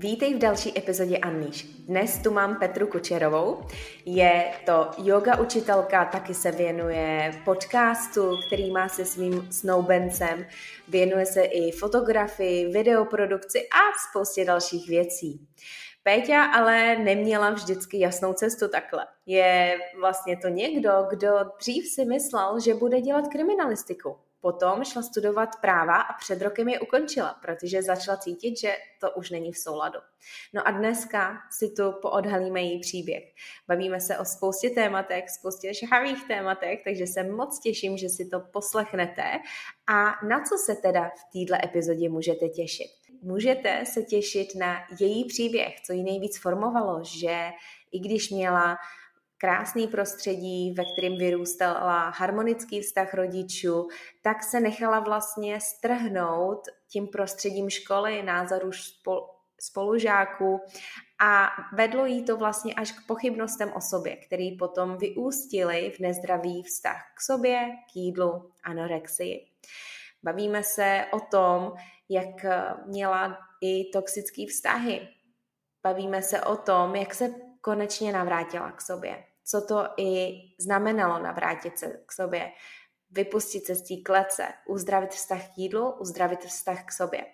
Vítej v další epizodě Unleash. Dnes tu mám Petru Kučerovou. Je to yoga učitelka, taky se věnuje podcastu, který má se svým snoubencem. Věnuje se i fotografii, videoprodukci a spoustě dalších věcí. Péťa ale neměla vždycky jasnou cestu takhle. Je vlastně to někdo, kdo dřív si myslel, že bude dělat kriminalistiku Potom šla studovat práva a před rokem je ukončila, protože začala cítit, že to už není v souladu. No a dneska si tu poodhalíme její příběh. Bavíme se o spoustě tématech, spoustě žhavých tématech, takže se moc těším, že si to poslechnete. A na co se teda v této epizodě můžete těšit? Můžete se těšit na její příběh, co ji nejvíc formovalo, že i když měla krásný prostředí, ve kterém vyrůstala harmonický vztah rodičů, tak se nechala vlastně strhnout tím prostředím školy, názorů spolužáků a vedlo jí to vlastně až k pochybnostem o sobě, který potom vyústily v nezdravý vztah k sobě, k jídlu, anorexii. Bavíme se o tom, jak měla i toxické vztahy. Bavíme se o tom, jak se konečně navrátila k sobě. Co to i znamenalo navrátit se k sobě, vypustit se z té klece, uzdravit vztah k jídlu, uzdravit vztah k sobě.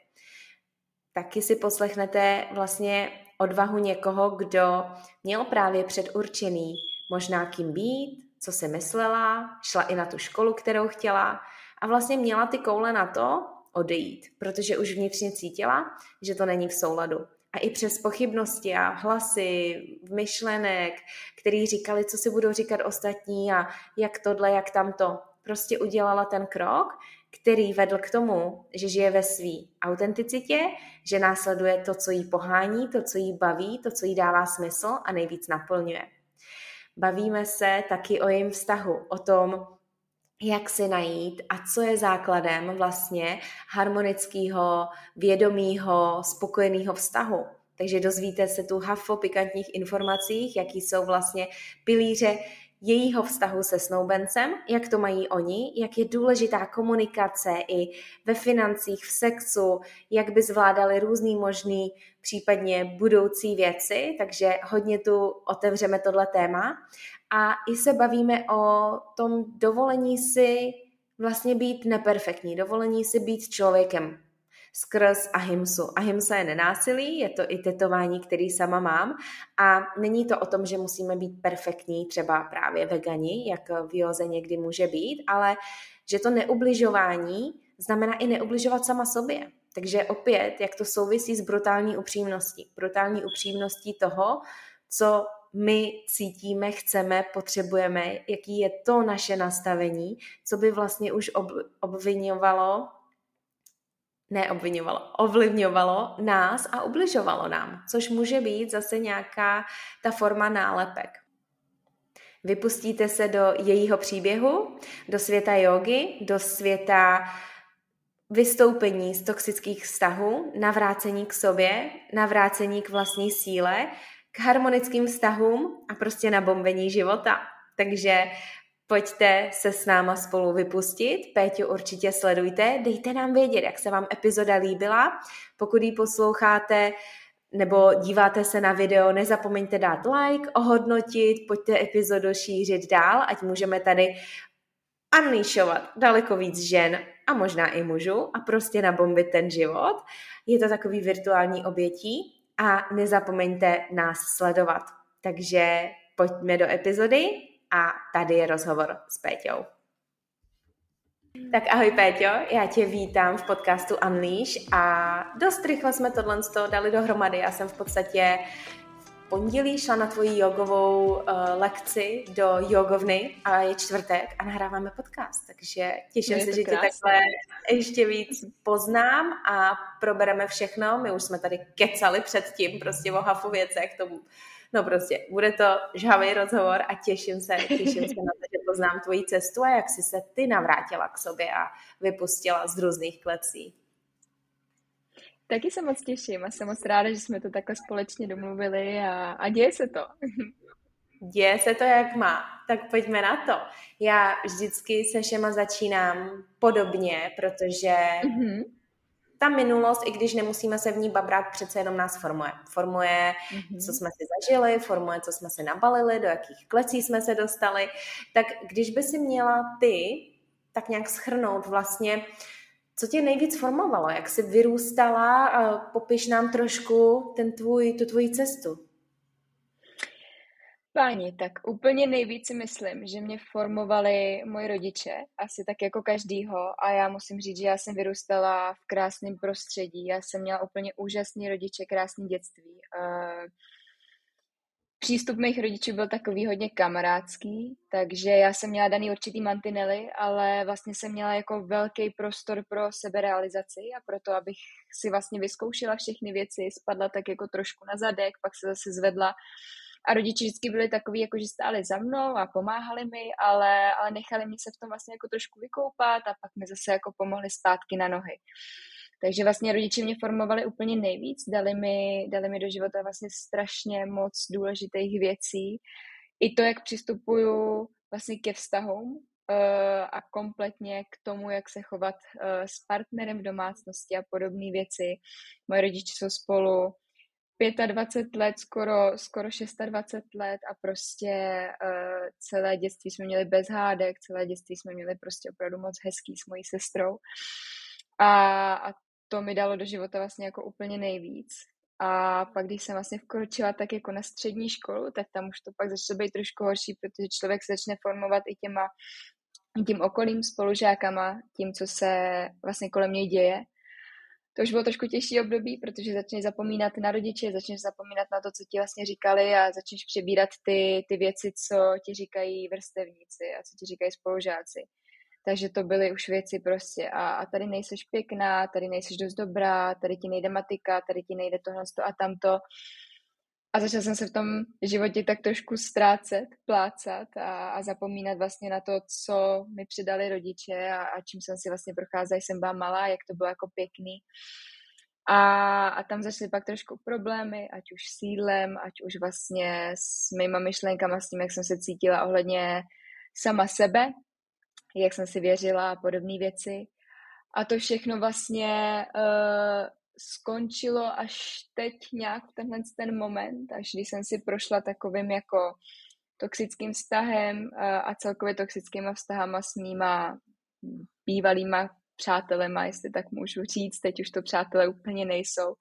Taky si poslechnete vlastně odvahu někoho, kdo měl právě předurčený možná kým být, co si myslela, šla i na tu školu, kterou chtěla a vlastně měla ty koule na to odejít, protože už vnitřně cítila, že to není v souladu a i přes pochybnosti a hlasy, myšlenek, který říkali, co si budou říkat ostatní a jak tohle, jak tamto. Prostě udělala ten krok, který vedl k tomu, že žije ve své autenticitě, že následuje to, co jí pohání, to, co jí baví, to, co jí dává smysl a nejvíc naplňuje. Bavíme se taky o jejím vztahu, o tom, jak si najít a co je základem vlastně harmonického, vědomého, spokojeného vztahu. Takže dozvíte se tu hafo pikantních informacích, jaký jsou vlastně pilíře jejího vztahu se snoubencem, jak to mají oni, jak je důležitá komunikace i ve financích, v sexu, jak by zvládali různý možný, případně budoucí věci, takže hodně tu otevřeme tohle téma. A i se bavíme o tom dovolení si vlastně být neperfektní, dovolení si být člověkem skrz ahimsu. Ahimsa je nenásilí, je to i tetování, který sama mám a není to o tom, že musíme být perfektní, třeba právě vegani, jak v józe někdy může být, ale že to neubližování znamená i neubližovat sama sobě. Takže opět, jak to souvisí s brutální upřímností. Brutální upřímností toho, co my cítíme, chceme, potřebujeme, jaký je to naše nastavení, co by vlastně už obvinovalo, ne obvinovalo, ovlivňovalo nás a ubližovalo nám, což může být zase nějaká ta forma nálepek. Vypustíte se do jejího příběhu, do světa jogy, do světa vystoupení z toxických vztahů, navrácení k sobě, navrácení k vlastní síle, k harmonickým vztahům a prostě na bombení života. Takže pojďte se s náma spolu vypustit. Péťu určitě sledujte, dejte nám vědět, jak se vám epizoda líbila. Pokud ji posloucháte nebo díváte se na video, nezapomeňte dát like, ohodnotit, pojďte epizodu šířit dál, ať můžeme tady unleashovat daleko víc žen a možná i mužů a prostě nabombit ten život. Je to takový virtuální obětí a nezapomeňte nás sledovat. Takže pojďme do epizody a tady je rozhovor s Péťou. Tak ahoj Péťo, já tě vítám v podcastu Unleash a dost rychle jsme tohle dali dohromady. Já jsem v podstatě pondělí šla na tvoji jogovou uh, lekci do jogovny a je čtvrtek a nahráváme podcast, takže těším se, že tě takhle ještě víc poznám a probereme všechno. My už jsme tady kecali předtím prostě o hafu věcech, tomu No prostě, bude to žhavý rozhovor a těším se, těším se na to, že poznám tvoji cestu a jak jsi se ty navrátila k sobě a vypustila z různých klecí. Taky se moc těším a jsem moc ráda, že jsme to takhle společně domluvili a, a děje se to. Děje se to, jak má. Tak pojďme na to. Já vždycky se všema začínám podobně, protože mm-hmm. Ta minulost, i když nemusíme se v ní babrat, přece jenom nás formuje. Formuje, mm-hmm. co jsme si zažili, formuje, co jsme si nabalili, do jakých klecí jsme se dostali. Tak když by si měla ty tak nějak schrnout vlastně, co tě nejvíc formovalo, jak jsi vyrůstala, popiš nám trošku ten tvůj, tu tvoji cestu. Páni, tak úplně nejvíc si myslím, že mě formovali moji rodiče, asi tak jako každýho a já musím říct, že já jsem vyrůstala v krásném prostředí, já jsem měla úplně úžasný rodiče, krásný dětství. Přístup mých rodičů byl takový hodně kamarádský, takže já jsem měla daný určitý mantinely, ale vlastně jsem měla jako velký prostor pro seberealizaci a proto, abych si vlastně vyzkoušela všechny věci, spadla tak jako trošku na zadek, pak se zase zvedla a rodiči vždycky byli takový, jako že stáli za mnou a pomáhali mi, ale, ale nechali mě se v tom vlastně jako trošku vykoupat a pak mi zase jako pomohli zpátky na nohy. Takže vlastně rodiče mě formovali úplně nejvíc, dali mi, dali mi do života vlastně strašně moc důležitých věcí. I to, jak přistupuju vlastně ke vztahům uh, a kompletně k tomu, jak se chovat uh, s partnerem v domácnosti a podobné věci. Moje rodiče jsou spolu 25 let, skoro, skoro 26 let a prostě uh, celé dětství jsme měli bez hádek, celé dětství jsme měli prostě opravdu moc hezký s mojí sestrou. A, a to mi dalo do života vlastně jako úplně nejvíc. A pak, když jsem vlastně vkročila tak jako na střední školu, tak tam už to pak začalo být trošku horší, protože člověk se začne formovat i těma tím okolím spolužákama, tím, co se vlastně kolem něj děje to už bylo trošku těžší období, protože začneš zapomínat na rodiče, začneš zapomínat na to, co ti vlastně říkali a začneš přebírat ty, ty věci, co ti říkají vrstevníci a co ti říkají spolužáci. Takže to byly už věci prostě a, a tady nejseš pěkná, tady nejseš dost dobrá, tady ti nejde matika, tady ti nejde tohle a tamto. A začala jsem se v tom životě tak trošku ztrácet, plácat a, a zapomínat vlastně na to, co mi přidali rodiče a, a čím jsem si vlastně procházela, jsem byla malá, jak to bylo jako pěkný. A, a tam začaly pak trošku problémy, ať už s sídlem, ať už vlastně s mýma myšlenkama, s tím, jak jsem se cítila ohledně sama sebe, jak jsem si věřila a podobné věci. A to všechno vlastně uh, skončilo až teď nějak v tenhle ten moment, až když jsem si prošla takovým jako toxickým vztahem a celkově toxickýma vztahama s mýma bývalýma přátelema, jestli tak můžu říct, teď už to přátelé úplně nejsou.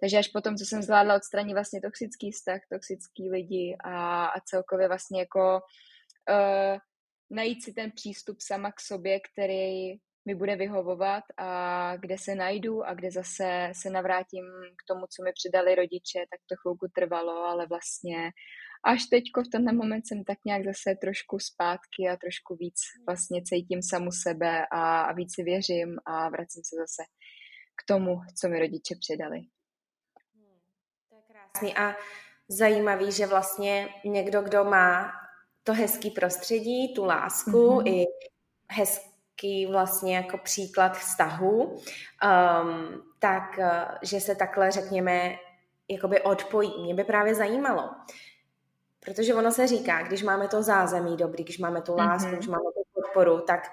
Takže až potom, co jsem zvládla odstranit vlastně toxický vztah, toxický lidi a, a celkově vlastně jako uh, najít si ten přístup sama k sobě, který mi bude vyhovovat a kde se najdu a kde zase se navrátím k tomu, co mi přidali rodiče, tak to chvilku trvalo, ale vlastně až teďko v tenhle moment jsem tak nějak zase trošku zpátky a trošku víc vlastně cítím samu sebe a, a víc si věřím a vracím se zase k tomu, co mi rodiče předali. Hmm, to je krásný a zajímavý, že vlastně někdo, kdo má to hezký prostředí, tu lásku mm-hmm. i hezký hezký vlastně jako příklad vztahu, um, tak, uh, že se takhle, řekněme, jakoby odpojí. Mě by právě zajímalo, protože ono se říká, když máme to zázemí dobrý, když máme tu lásku, mm-hmm. když máme tu podporu, tak,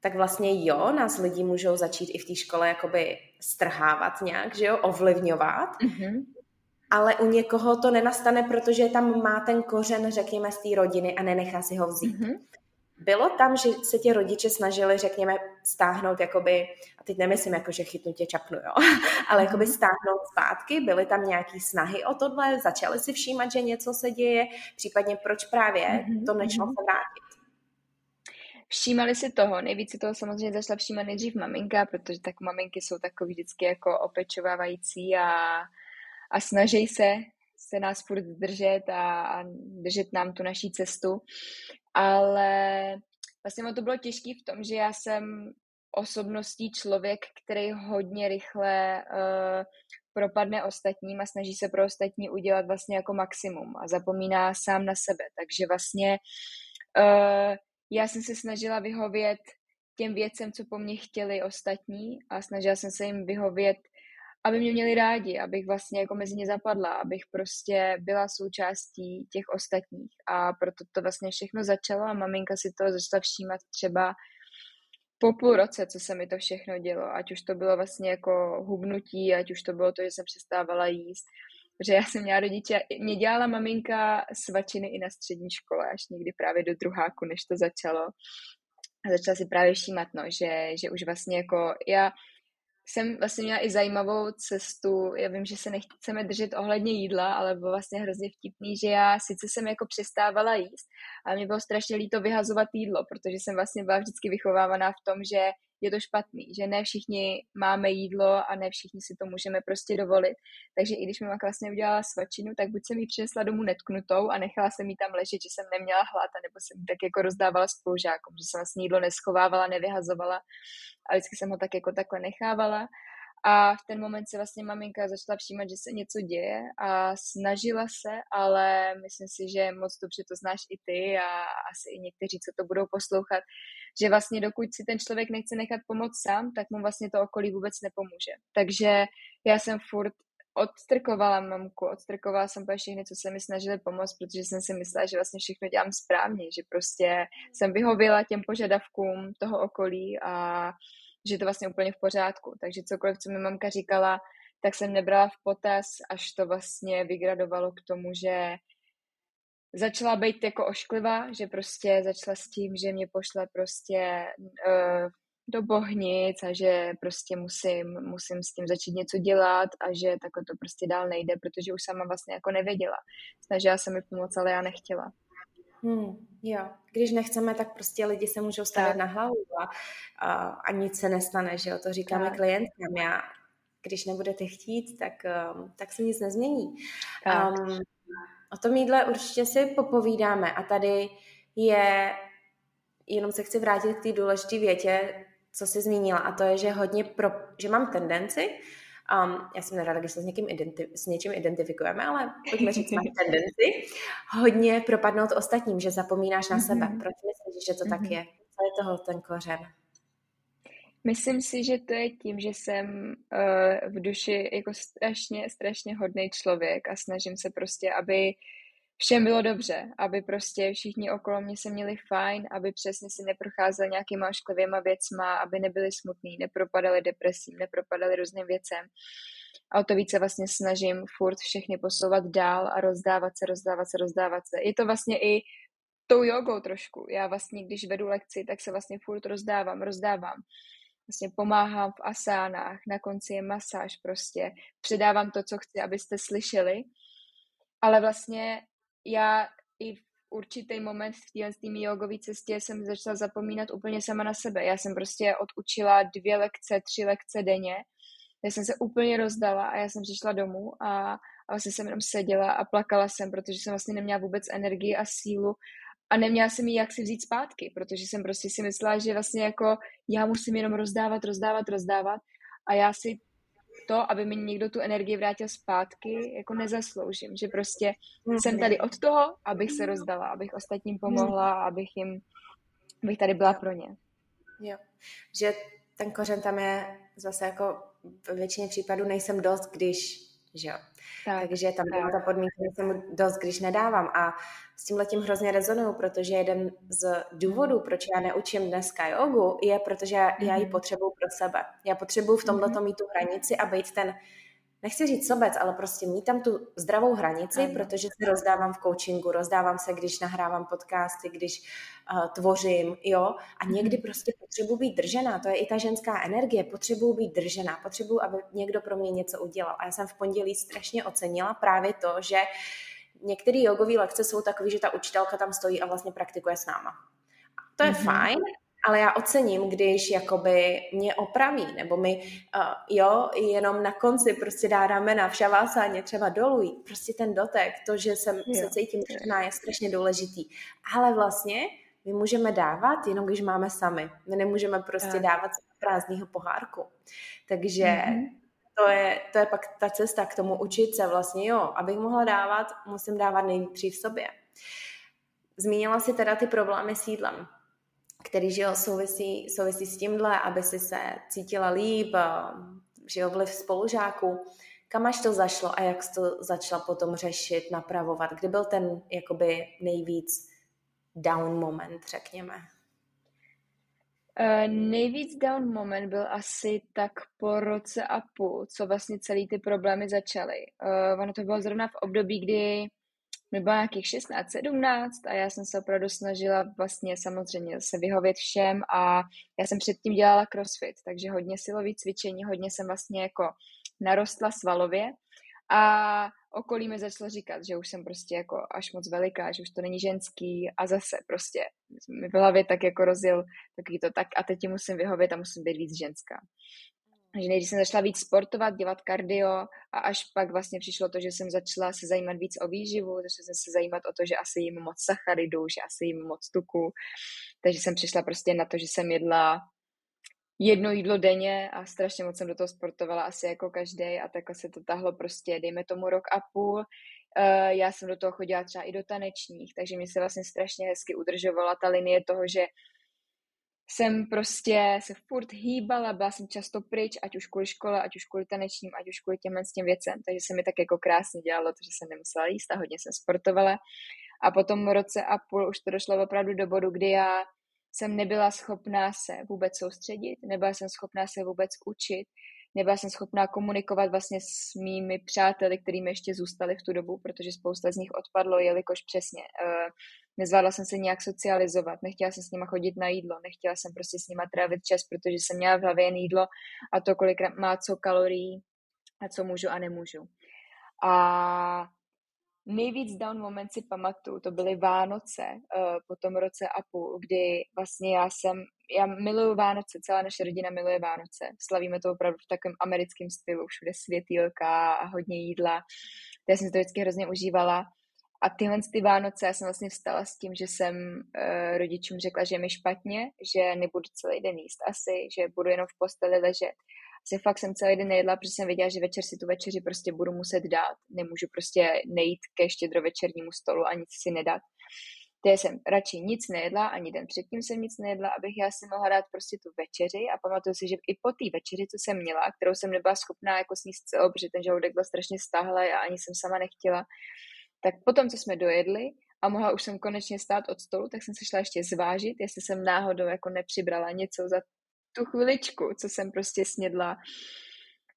tak vlastně jo, nás lidi můžou začít i v té škole jakoby strhávat nějak, že jo, ovlivňovat, mm-hmm. ale u někoho to nenastane, protože tam má ten kořen, řekněme, z té rodiny a nenechá si ho vzít. Mm-hmm. Bylo tam, že se ti rodiče snažili, řekněme, stáhnout, jakoby, a teď nemyslím, jako, že chytnu tě čapnu, jo, ale jakoby mhm. stáhnout zpátky, byly tam nějaké snahy o tohle, začaly si všímat, že něco se děje, případně proč právě mhm, to nešlo mhm. se vrátit? Všímali si toho, nejvíc si toho samozřejmě začala všímat nejdřív maminka, protože tak maminky jsou takový vždycky jako opečovávající a, a snaží se se nás furt držet a, a držet nám tu naší cestu ale vlastně to bylo těžké v tom, že já jsem osobností člověk, který hodně rychle uh, propadne ostatním a snaží se pro ostatní udělat vlastně jako maximum a zapomíná sám na sebe. Takže vlastně uh, já jsem se snažila vyhovět těm věcem, co po mně chtěli ostatní a snažila jsem se jim vyhovět, aby mě měli rádi, abych vlastně jako mezi ně zapadla, abych prostě byla součástí těch ostatních. A proto to vlastně všechno začalo a maminka si to začala všímat třeba po půl roce, co se mi to všechno dělo, ať už to bylo vlastně jako hubnutí, ať už to bylo to, že jsem přestávala jíst, protože já jsem měla rodiče, mě dělala maminka svačiny i na střední škole, až někdy právě do druháku, než to začalo. A začala si právě všímat, no, že, že už vlastně jako já jsem vlastně měla i zajímavou cestu. Já vím, že se nechceme držet ohledně jídla, ale bylo vlastně hrozně vtipný, že já sice jsem jako přestávala jíst, ale mě bylo strašně líto vyhazovat jídlo, protože jsem vlastně byla vždycky vychovávaná v tom, že je to špatný, že ne všichni máme jídlo a ne všichni si to můžeme prostě dovolit. Takže i když mi mamka vlastně udělala svačinu, tak buď jsem ji přinesla domů netknutou a nechala jsem ji tam ležet, že jsem neměla hlad, nebo jsem ji tak jako rozdávala spolužákům, že jsem vlastně jídlo neschovávala, nevyhazovala a vždycky jsem ho tak jako takhle nechávala. A v ten moment se vlastně maminka začala všímat, že se něco děje a snažila se, ale myslím si, že moc dobře to znáš i ty a asi i někteří, co to budou poslouchat, že vlastně dokud si ten člověk nechce nechat pomoct sám, tak mu vlastně to okolí vůbec nepomůže. Takže já jsem furt odstrkovala mamku, odstrkovala jsem po všechny, co se mi snažili pomoct, protože jsem si myslela, že vlastně všechno dělám správně, že prostě jsem vyhověla těm požadavkům toho okolí a že to vlastně úplně v pořádku. Takže cokoliv, co mi mamka říkala, tak jsem nebrala v potaz, až to vlastně vygradovalo k tomu, že začala být jako ošklivá, že prostě začala s tím, že mě pošle prostě uh, do bohnic a že prostě musím, musím s tím začít něco dělat a že takhle to prostě dál nejde, protože už sama vlastně jako nevěděla. Snažila se mi pomoct, ale já nechtěla. Hmm, jo, když nechceme, tak prostě lidi se můžou stavit na hlavu a, a, a nic se nestane, že jo, to říkáme tak. klientkám. Já, když nebudete chtít, tak, um, tak se nic nezmění. Um, o tom jídle určitě si popovídáme a tady je, jenom se chci vrátit k té důležité větě, co jsi zmínila a to je, že hodně pro, že mám tendenci Um, já jsem nerada, když se s, někým identi- s něčím identifikujeme, ale pojďme říct, máš tendenci hodně propadnout ostatním, že zapomínáš na mm-hmm. sebe. Proč myslíš, že to mm-hmm. tak mhm. je? Co je toho ten kořen? Myslím si, že to je tím, že jsem uh, v duši jako strašně, strašně hodný člověk a snažím se prostě, aby všem bylo dobře, aby prostě všichni okolo mě se měli fajn, aby přesně si neprocházeli nějakýma ošklivýma věcma, aby nebyli smutní, nepropadali depresím, nepropadali různým věcem. A o to více vlastně snažím furt všechny posouvat dál a rozdávat se, rozdávat se, rozdávat se. Je to vlastně i tou jogou trošku. Já vlastně, když vedu lekci, tak se vlastně furt rozdávám, rozdávám. Vlastně pomáhám v asánách, na konci je masáž prostě. Předávám to, co chci, abyste slyšeli. Ale vlastně já i v určitý moment v téhle jogové cestě jsem začala zapomínat úplně sama na sebe. Já jsem prostě odučila dvě lekce, tři lekce denně. Já jsem se úplně rozdala a já jsem přišla domů a, a vlastně jsem jenom seděla a plakala jsem, protože jsem vlastně neměla vůbec energii a sílu a neměla jsem ji jak si vzít zpátky, protože jsem prostě si myslela, že vlastně jako já musím jenom rozdávat, rozdávat, rozdávat a já si to, aby mi někdo tu energii vrátil zpátky, jako nezasloužím. Že prostě jsem tady od toho, abych se rozdala, abych ostatním pomohla, abych jim, abych tady byla pro ně. Jo, že ten kořen tam je zase jako ve většině případů nejsem dost, když že jo. Tak, Takže tam byla ta podmínka, že jsem dost, když nedávám. A s tím letím hrozně rezonuju, protože jeden z důvodů, proč já neučím dneska jogu, je, protože mm-hmm. já ji mhm. potřebuju pro sebe. Já potřebuju v tomhle mm-hmm. mít tu hranici a být ten nechci říct sobec, ale prostě mít tam tu zdravou hranici, ano. protože se rozdávám v coachingu, rozdávám se, když nahrávám podcasty, když uh, tvořím, jo, a někdy mm. prostě potřebuji být držená, to je i ta ženská energie, potřebuji být držená, potřebuji, aby někdo pro mě něco udělal. A já jsem v pondělí strašně ocenila právě to, že některé jogové lekce jsou takové, že ta učitelka tam stojí a vlastně praktikuje s náma. To je mm-hmm. fajn, ale já ocením, když jakoby mě opraví, nebo mi, uh, jo, jenom na konci prostě dá ramena v šavásáně třeba dolů, prostě ten dotek, to, že jsem jo. se cítím černá, je strašně důležitý. Ale vlastně my můžeme dávat jenom, když máme sami. My nemůžeme prostě tak. dávat z prázdného pohárku. Takže mm-hmm. to, je, to je pak ta cesta k tomu učit se vlastně, jo, abych mohla dávat, musím dávat nejdřív v sobě. Zmínila si teda ty problémy s jídlem který žil souvisí, souvisí s tímhle, aby si se cítila líp, žil vliv spolužáků. Kam až to zašlo a jak jsi to začala potom řešit, napravovat? Kdy byl ten jakoby nejvíc down moment, řekněme? Uh, nejvíc down moment byl asi tak po roce a půl, co vlastně celý ty problémy začaly. Uh, ono to bylo zrovna v období, kdy mi bylo nějakých 16, 17 a já jsem se opravdu snažila vlastně samozřejmě se vyhovět všem a já jsem předtím dělala crossfit, takže hodně silový cvičení, hodně jsem vlastně jako narostla svalově a okolí mi začalo říkat, že už jsem prostě jako až moc veliká, že už to není ženský a zase prostě mi v hlavě tak jako rozjel takový to tak a teď musím vyhovět a musím být víc ženská. Takže nejdřív jsem začala víc sportovat, dělat kardio a až pak vlastně přišlo to, že jsem začala se zajímat víc o výživu, začala jsem se zajímat o to, že asi jím moc sacharidů, že asi jím moc tuku. Takže jsem přišla prostě na to, že jsem jedla jedno jídlo denně a strašně moc jsem do toho sportovala asi jako každý a takhle se to tahlo prostě, dejme tomu rok a půl. Uh, já jsem do toho chodila třeba i do tanečních, takže mi se vlastně strašně hezky udržovala ta linie toho, že jsem prostě se furt hýbala, byla jsem často pryč, ať už kvůli škole, ať už kvůli tanečním, ať už kvůli těmhle s těm věcem, takže se mi tak jako krásně dělalo to, že jsem nemusela jíst a hodně jsem sportovala. A potom roce a půl už to došlo opravdu do bodu, kdy já jsem nebyla schopná se vůbec soustředit, nebyla jsem schopná se vůbec učit, nebyla jsem schopná komunikovat vlastně s mými přáteli, kterými ještě zůstali v tu dobu, protože spousta z nich odpadlo, jelikož přesně uh, nezvládla jsem se nějak socializovat, nechtěla jsem s nima chodit na jídlo, nechtěla jsem prostě s nima trávit čas, protože jsem měla v hlavě jen jídlo a to, kolik má co kalorií a co můžu a nemůžu. A nejvíc down moment si pamatuju, to byly Vánoce uh, po tom roce a půl, kdy vlastně já jsem, já miluju Vánoce, celá naše rodina miluje Vánoce. Slavíme to opravdu v takovém americkém stylu, všude světýlka a hodně jídla. Já jsem to vždycky hrozně užívala. A tyhle ty Vánoce já jsem vlastně vstala s tím, že jsem uh, rodičům řekla, že je mi špatně, že nebudu celý den jíst asi, že budu jenom v posteli ležet že fakt jsem celý den nejedla, protože jsem věděla, že večer si tu večeři prostě budu muset dát. Nemůžu prostě nejít ke štědrovečernímu stolu a nic si nedat. Takže jsem radši nic nejedla, ani den předtím jsem nic nejedla, abych já si mohla dát prostě tu večeři a pamatuju si, že i po té večeři, co jsem měla, kterou jsem nebyla schopná jako sníst celou, protože ten žaludek byl strašně stáhlý a ani jsem sama nechtěla, tak potom, co jsme dojedli a mohla už jsem konečně stát od stolu, tak jsem se šla ještě zvážit, jestli jsem náhodou jako nepřibrala něco za tu chviličku, co jsem prostě snědla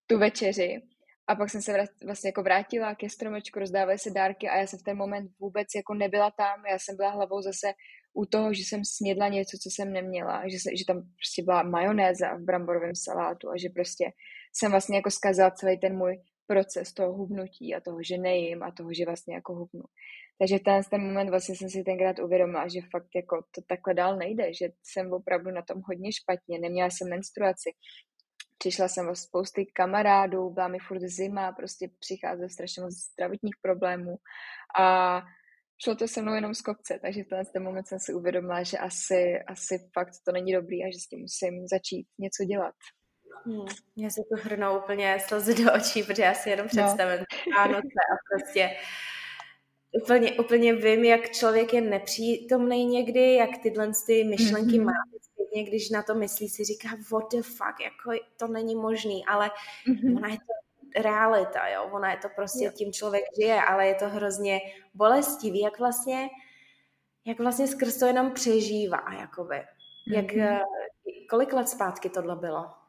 tu večeři. A pak jsem se vlastně jako vrátila ke stromečku, rozdávaly se dárky a já jsem v ten moment vůbec jako nebyla tam. Já jsem byla hlavou zase u toho, že jsem snědla něco, co jsem neměla, že, se, že tam prostě byla majonéza v bramborovém salátu a že prostě jsem vlastně jako zkazila celý ten můj proces toho hubnutí a toho, že nejím a toho, že vlastně jako hubnu. Takže v ten, ten moment vlastně jsem si tenkrát uvědomila, že fakt jako to takhle dál nejde, že jsem opravdu na tom hodně špatně, neměla jsem menstruaci, přišla jsem o spousty kamarádů, byla mi furt zima, prostě přicházelo strašně moc zdravotních problémů a šlo to se mnou jenom z kopce, takže v ten moment jsem si uvědomila, že asi, asi fakt to není dobrý a že s tím musím začít něco dělat. Hmm, mě se tu hrnou úplně slzy do očí, protože já si jenom no. představím no. Vánoce a prostě úplně, úplně vím, jak člověk je nepřítomný někdy, jak tyhle ty myšlenky mm-hmm. má zpětně, když na to myslí, si říká, what the fuck, jako to není možný, ale mm-hmm. ona je to realita, jo, ona je to prostě, jo. tím člověk žije, ale je to hrozně bolestivý, jak vlastně, jak vlastně skrz to jenom přežívá, jakoby. Jak, mm-hmm. kolik let zpátky tohle bylo?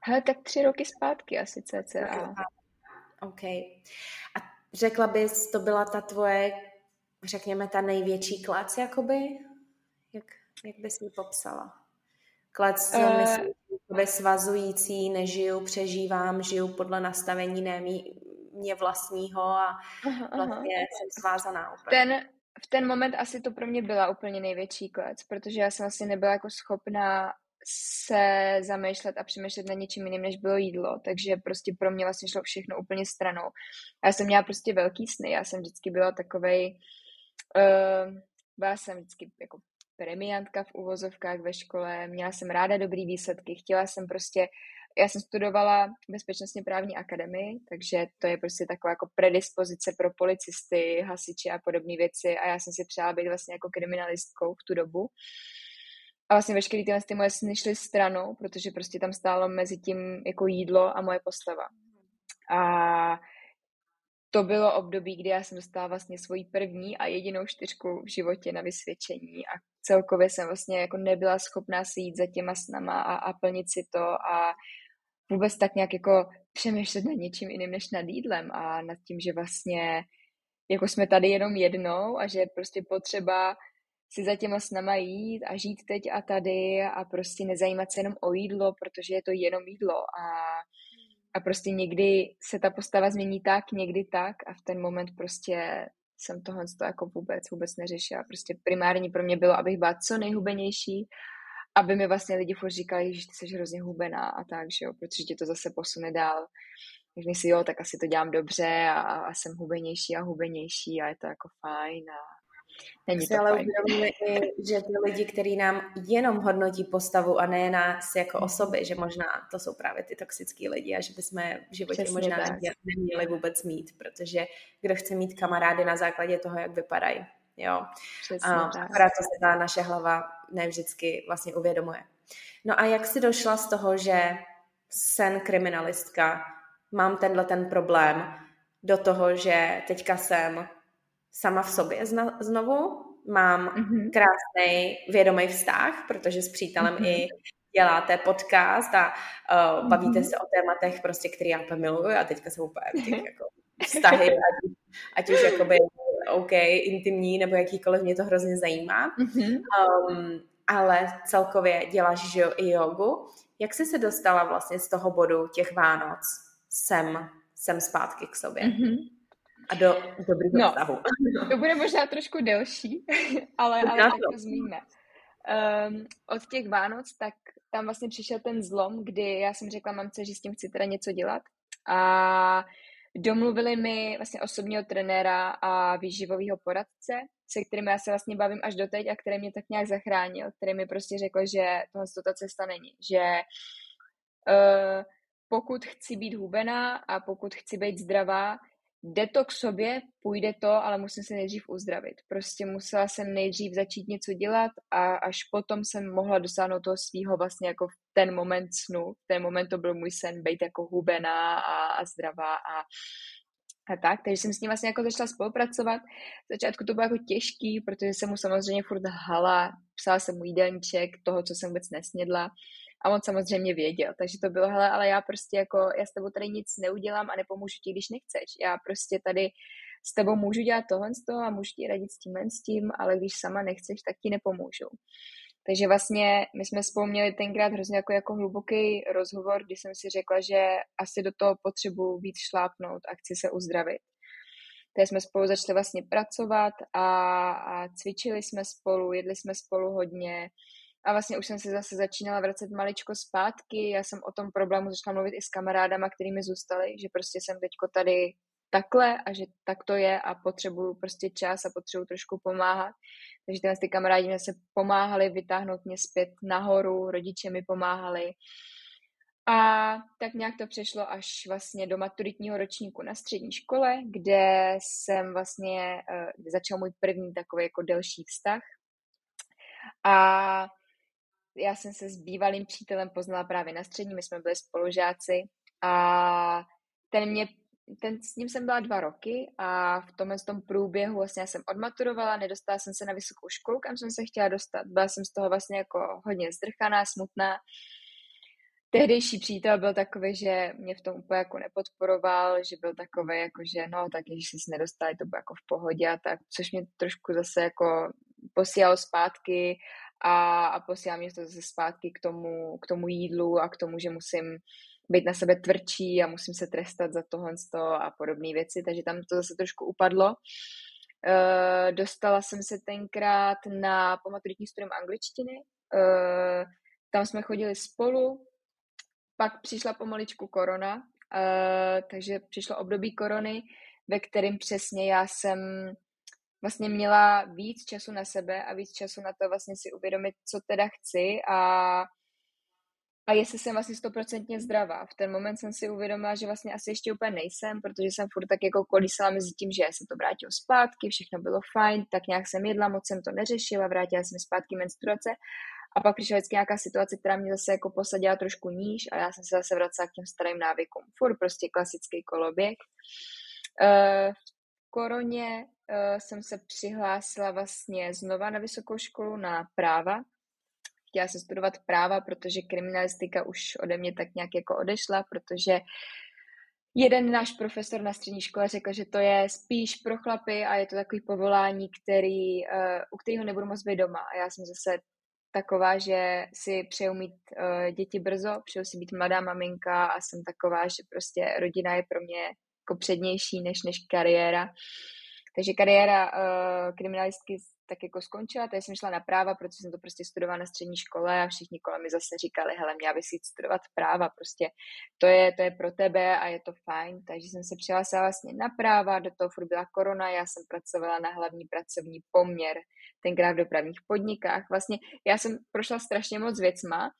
Hele, tak tři roky zpátky asi cca. OK. A řekla bys, to byla ta tvoje, řekněme, ta největší klác, jakoby? Jak, jak bys ji popsala? Klác, uh, eh. myslím, svazující, nežiju, přežívám, žiju podle nastavení ne mě vlastního a aha, vlastně aha. jsem svázaná úplně. Ten, v ten moment asi to pro mě byla úplně největší klec, protože já jsem asi nebyla jako schopná se zamýšlet a přemýšlet na něčím jiným, než bylo jídlo, takže prostě pro mě vlastně šlo všechno úplně stranou. Já jsem měla prostě velký sny, já jsem vždycky byla takovej, uh, byla jsem vždycky jako premiantka v uvozovkách ve škole, měla jsem ráda dobrý výsledky, chtěla jsem prostě, já jsem studovala bezpečnostně právní akademii, takže to je prostě taková jako predispozice pro policisty, hasiče a podobné věci. A já jsem si přála být vlastně jako kriminalistkou v tu dobu. A vlastně veškeré tyhle ty moje sny šly stranou, protože prostě tam stálo mezi tím jako jídlo a moje postava. A to bylo období, kdy já jsem dostala vlastně svoji první a jedinou čtyřku v životě na vysvědčení a celkově jsem vlastně jako nebyla schopná si jít za těma snama a, a plnit si to a vůbec tak nějak jako přemýšlet nad něčím jiným než nad jídlem a nad tím, že vlastně jako jsme tady jenom jednou a že prostě potřeba si za těma snama jít a žít teď a tady a prostě nezajímat se jenom o jídlo, protože je to jenom jídlo a, a prostě někdy se ta postava změní tak, někdy tak a v ten moment prostě jsem tohle to jako vůbec, vůbec neřešila. Prostě primární pro mě bylo, abych byla co nejhubenější, aby mi vlastně lidi furt říkali, že ty jsi hrozně hubená a tak, že jo, protože tě to zase posune dál. Takže si, jo, tak asi to dělám dobře a, a jsem hubenější a hubenější a je to jako fajn a Není to ale uvědomíme i, že ty lidi, kteří nám jenom hodnotí postavu a ne nás jako mhm. osoby, že možná to jsou právě ty toxický lidi a že bychom v životě Přesně možná tak. neměli vůbec mít, protože kdo chce mít kamarády na základě toho, jak vypadají. Jo. Přesně a akorát to se ta naše hlava ne vždycky vlastně uvědomuje. No a jak jsi došla z toho, že jsem kriminalistka, mám tenhle ten problém, do toho, že teďka jsem sama v sobě znovu. Mám mm-hmm. krásný vědomý vztah, protože s přítelem mm-hmm. i děláte podcast a uh, bavíte mm-hmm. se o tématech, prostě, který já úplně miluju a teďka jsou úplně těch jako vztahy, ať, ať už jakoby OK, intimní nebo jakýkoliv, mě to hrozně zajímá. Mm-hmm. Um, ale celkově děláš že jo, i jogu. Jak jsi se dostala vlastně z toho bodu těch Vánoc sem, sem zpátky k sobě? Mm-hmm a do dobrých no, vztahu. To bude možná trošku delší, ale, ale tak to zmíníme. Um, od těch Vánoc, tak tam vlastně přišel ten zlom, kdy já jsem řekla mamce, že s tím chci teda něco dělat a domluvili mi vlastně osobního trenéra a výživového poradce, se kterým já se vlastně bavím až doteď a který mě tak nějak zachránil, který mi prostě řekl, že tohle ta cesta není, že uh, pokud chci být hubená a pokud chci být zdravá, jde to k sobě, půjde to, ale musím se nejdřív uzdravit. Prostě musela jsem nejdřív začít něco dělat a až potom jsem mohla dosáhnout toho svého vlastně jako v ten moment snu. V ten moment to byl můj sen, být jako hubená a, a zdravá a, a tak, takže jsem s ním vlastně jako začala spolupracovat. V začátku to bylo jako těžký, protože jsem mu samozřejmě furt hala, psala jsem mu jídelníček toho, co jsem vůbec nesnědla. A on samozřejmě věděl, takže to bylo, hele, ale já prostě jako, já s tebou tady nic neudělám a nepomůžu ti, když nechceš. Já prostě tady s tebou můžu dělat tohle z toho a můžu ti radit s tímhle s tím, ale když sama nechceš, tak ti nepomůžu. Takže vlastně my jsme spolu měli tenkrát hrozně jako, jako hluboký rozhovor, kdy jsem si řekla, že asi do toho potřebuji víc šlápnout a chci se uzdravit. Takže jsme spolu začali vlastně pracovat a, a cvičili jsme spolu, jedli jsme spolu hodně, a vlastně už jsem se zase začínala vracet maličko zpátky. Já jsem o tom problému začala mluvit i s kamarádama, kterými zůstali, že prostě jsem teďko tady takhle a že tak to je a potřebuju prostě čas a potřebuju trošku pomáhat. Takže tyhle ty kamarádi mě se pomáhali vytáhnout mě zpět nahoru, rodiče mi pomáhali. A tak nějak to přešlo až vlastně do maturitního ročníku na střední škole, kde jsem vlastně, eh, kde začal můj první takový jako delší vztah. A já jsem se s bývalým přítelem poznala právě na střední, my jsme byli spolužáci a ten mě ten, s ním jsem byla dva roky a v tomhle tom průběhu vlastně já jsem odmaturovala, nedostala jsem se na vysokou školu, kam jsem se chtěla dostat. Byla jsem z toho vlastně jako hodně zdrchaná, smutná. Tehdejší přítel byl takový, že mě v tom úplně jako nepodporoval, že byl takový jako, že no, tak když jsi nedostali, to bylo jako v pohodě a tak, což mě trošku zase jako posílalo zpátky a, a posílá mě to zase zpátky k tomu, k tomu jídlu a k tomu, že musím být na sebe tvrdší a musím se trestat za tohle a podobné věci, takže tam to zase trošku upadlo. Uh, dostala jsem se tenkrát na pomaturitní studium angličtiny, uh, tam jsme chodili spolu, pak přišla pomaličku korona, uh, takže přišlo období korony, ve kterém přesně já jsem vlastně měla víc času na sebe a víc času na to vlastně si uvědomit, co teda chci a, a jestli jsem vlastně stoprocentně zdravá. V ten moment jsem si uvědomila, že vlastně asi ještě úplně nejsem, protože jsem furt tak jako kolísala mezi tím, že se to vrátilo zpátky, všechno bylo fajn, tak nějak jsem jedla, moc jsem to neřešila, vrátila jsem zpátky menstruace A pak přišla vždycky nějaká situace, která mě zase jako posadila trošku níž a já jsem se zase vracela k těm starým návykům. Furt prostě klasický koloběh. Uh, v koroně jsem se přihlásila vlastně znova na vysokou školu na práva. Chtěla jsem studovat práva, protože kriminalistika už ode mě tak nějak jako odešla, protože jeden náš profesor na střední škole řekl, že to je spíš pro chlapy a je to takový povolání, který, uh, u kterého nebudu moc být doma. A já jsem zase taková, že si přeju mít uh, děti brzo, přeju si být mladá maminka a jsem taková, že prostě rodina je pro mě jako přednější než, než kariéra. Takže kariéra uh, kriminalistky tak jako skončila, tady jsem šla na práva, protože jsem to prostě studovala na střední škole a všichni kolem mi zase říkali, hele, měla bys jít studovat práva, prostě to je, to je pro tebe a je to fajn, takže jsem se přihlásila vlastně na práva, do toho furt byla korona, já jsem pracovala na hlavní pracovní poměr, tenkrát v dopravních podnikách, vlastně já jsem prošla strašně moc věcma,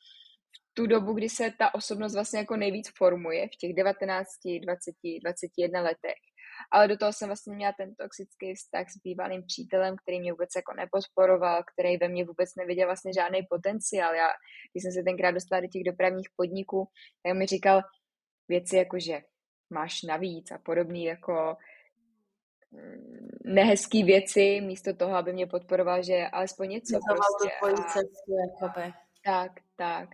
tu dobu, kdy se ta osobnost vlastně jako nejvíc formuje, v těch 19, 20, 21 letech, ale do toho jsem vlastně měla ten toxický vztah s bývalým přítelem, který mě vůbec jako nepodporoval, který ve mně vůbec neviděl vlastně žádný potenciál. Já, když jsem se tenkrát dostala do těch dopravních podniků, tak mi říkal věci jako, že máš navíc a podobný jako mm, nehezký věci, místo toho, aby mě podporoval, že alespoň něco. Prostě. A... cestu, jakoby. Tak, tak.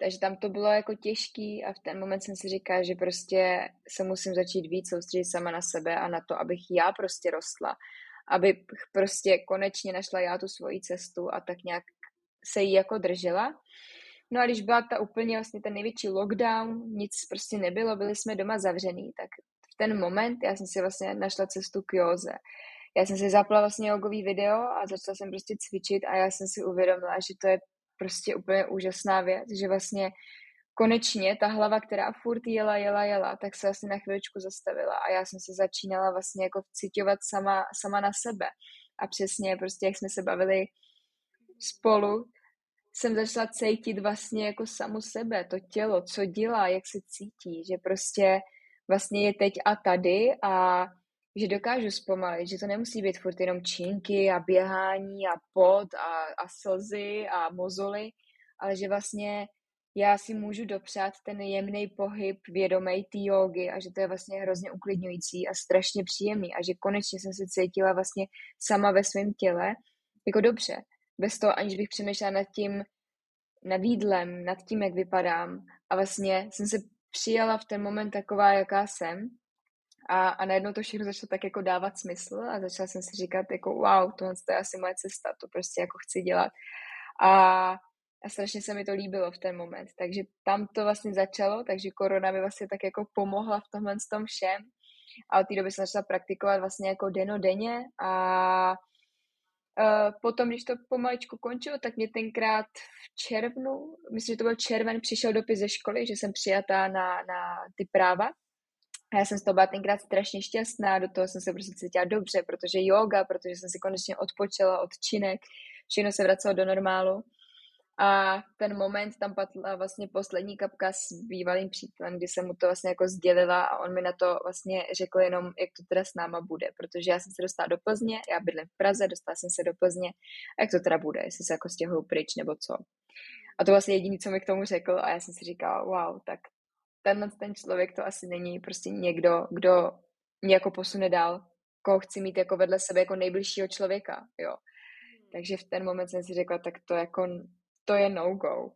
Takže tam to bylo jako těžký a v ten moment jsem si říkala, že prostě se musím začít víc soustředit sama na sebe a na to, abych já prostě rostla. Abych prostě konečně našla já tu svoji cestu a tak nějak se jí jako držela. No a když byla ta úplně vlastně ten největší lockdown, nic prostě nebylo, byli jsme doma zavřený, tak v ten moment já jsem si vlastně našla cestu k józe. Já jsem si zapla vlastně jogový video a začala jsem prostě cvičit a já jsem si uvědomila, že to je prostě úplně úžasná věc, že vlastně konečně ta hlava, která furt jela, jela, jela, tak se vlastně na chviličku zastavila a já jsem se začínala vlastně jako citovat sama, sama na sebe. A přesně prostě, jak jsme se bavili spolu, jsem začala cítit vlastně jako samu sebe, to tělo, co dělá, jak se cítí, že prostě vlastně je teď a tady a že dokážu zpomalit, že to nemusí být furt jenom činky a běhání a pot a, a slzy a mozoly, ale že vlastně já si můžu dopřát ten jemný pohyb vědomej té jogy a že to je vlastně hrozně uklidňující a strašně příjemný a že konečně jsem se cítila vlastně sama ve svém těle jako dobře, bez toho, aniž bych přemýšlela nad tím, nad jídlem, nad tím, jak vypadám. A vlastně jsem se přijala v ten moment taková, jaká jsem a, a najednou to všechno začalo tak jako dávat smysl a začala jsem si říkat jako wow, tohle je asi moje cesta, to prostě jako chci dělat. A, a strašně se mi to líbilo v ten moment. Takže tam to vlastně začalo, takže korona mi vlastně tak jako pomohla v tomhle tom všem. A od té doby jsem začala praktikovat vlastně jako deno-denně a Uh, potom, když to pomaličku končilo, tak mě tenkrát v červnu, myslím, že to byl červen, přišel dopis ze školy, že jsem přijatá na, na ty práva a já jsem z toho byla tenkrát strašně šťastná, do toho jsem se prostě cítila dobře, protože yoga, protože jsem si konečně odpočela od činek, všechno se vracelo do normálu. A ten moment tam patla vlastně poslední kapka s bývalým přítelem, kdy jsem mu to vlastně jako sdělila a on mi na to vlastně řekl jenom, jak to teda s náma bude, protože já jsem se dostala do Plzně, já bydlím v Praze, dostala jsem se do Plzně a jak to teda bude, jestli se jako stěhuju pryč nebo co. A to vlastně jediný, co mi k tomu řekl a já jsem si říkala, wow, tak tenhle ten člověk to asi není prostě někdo, kdo mě jako posune dál, koho chci mít jako vedle sebe jako nejbližšího člověka, jo. Hmm. Takže v ten moment jsem si řekla, tak to jako, to je no-go.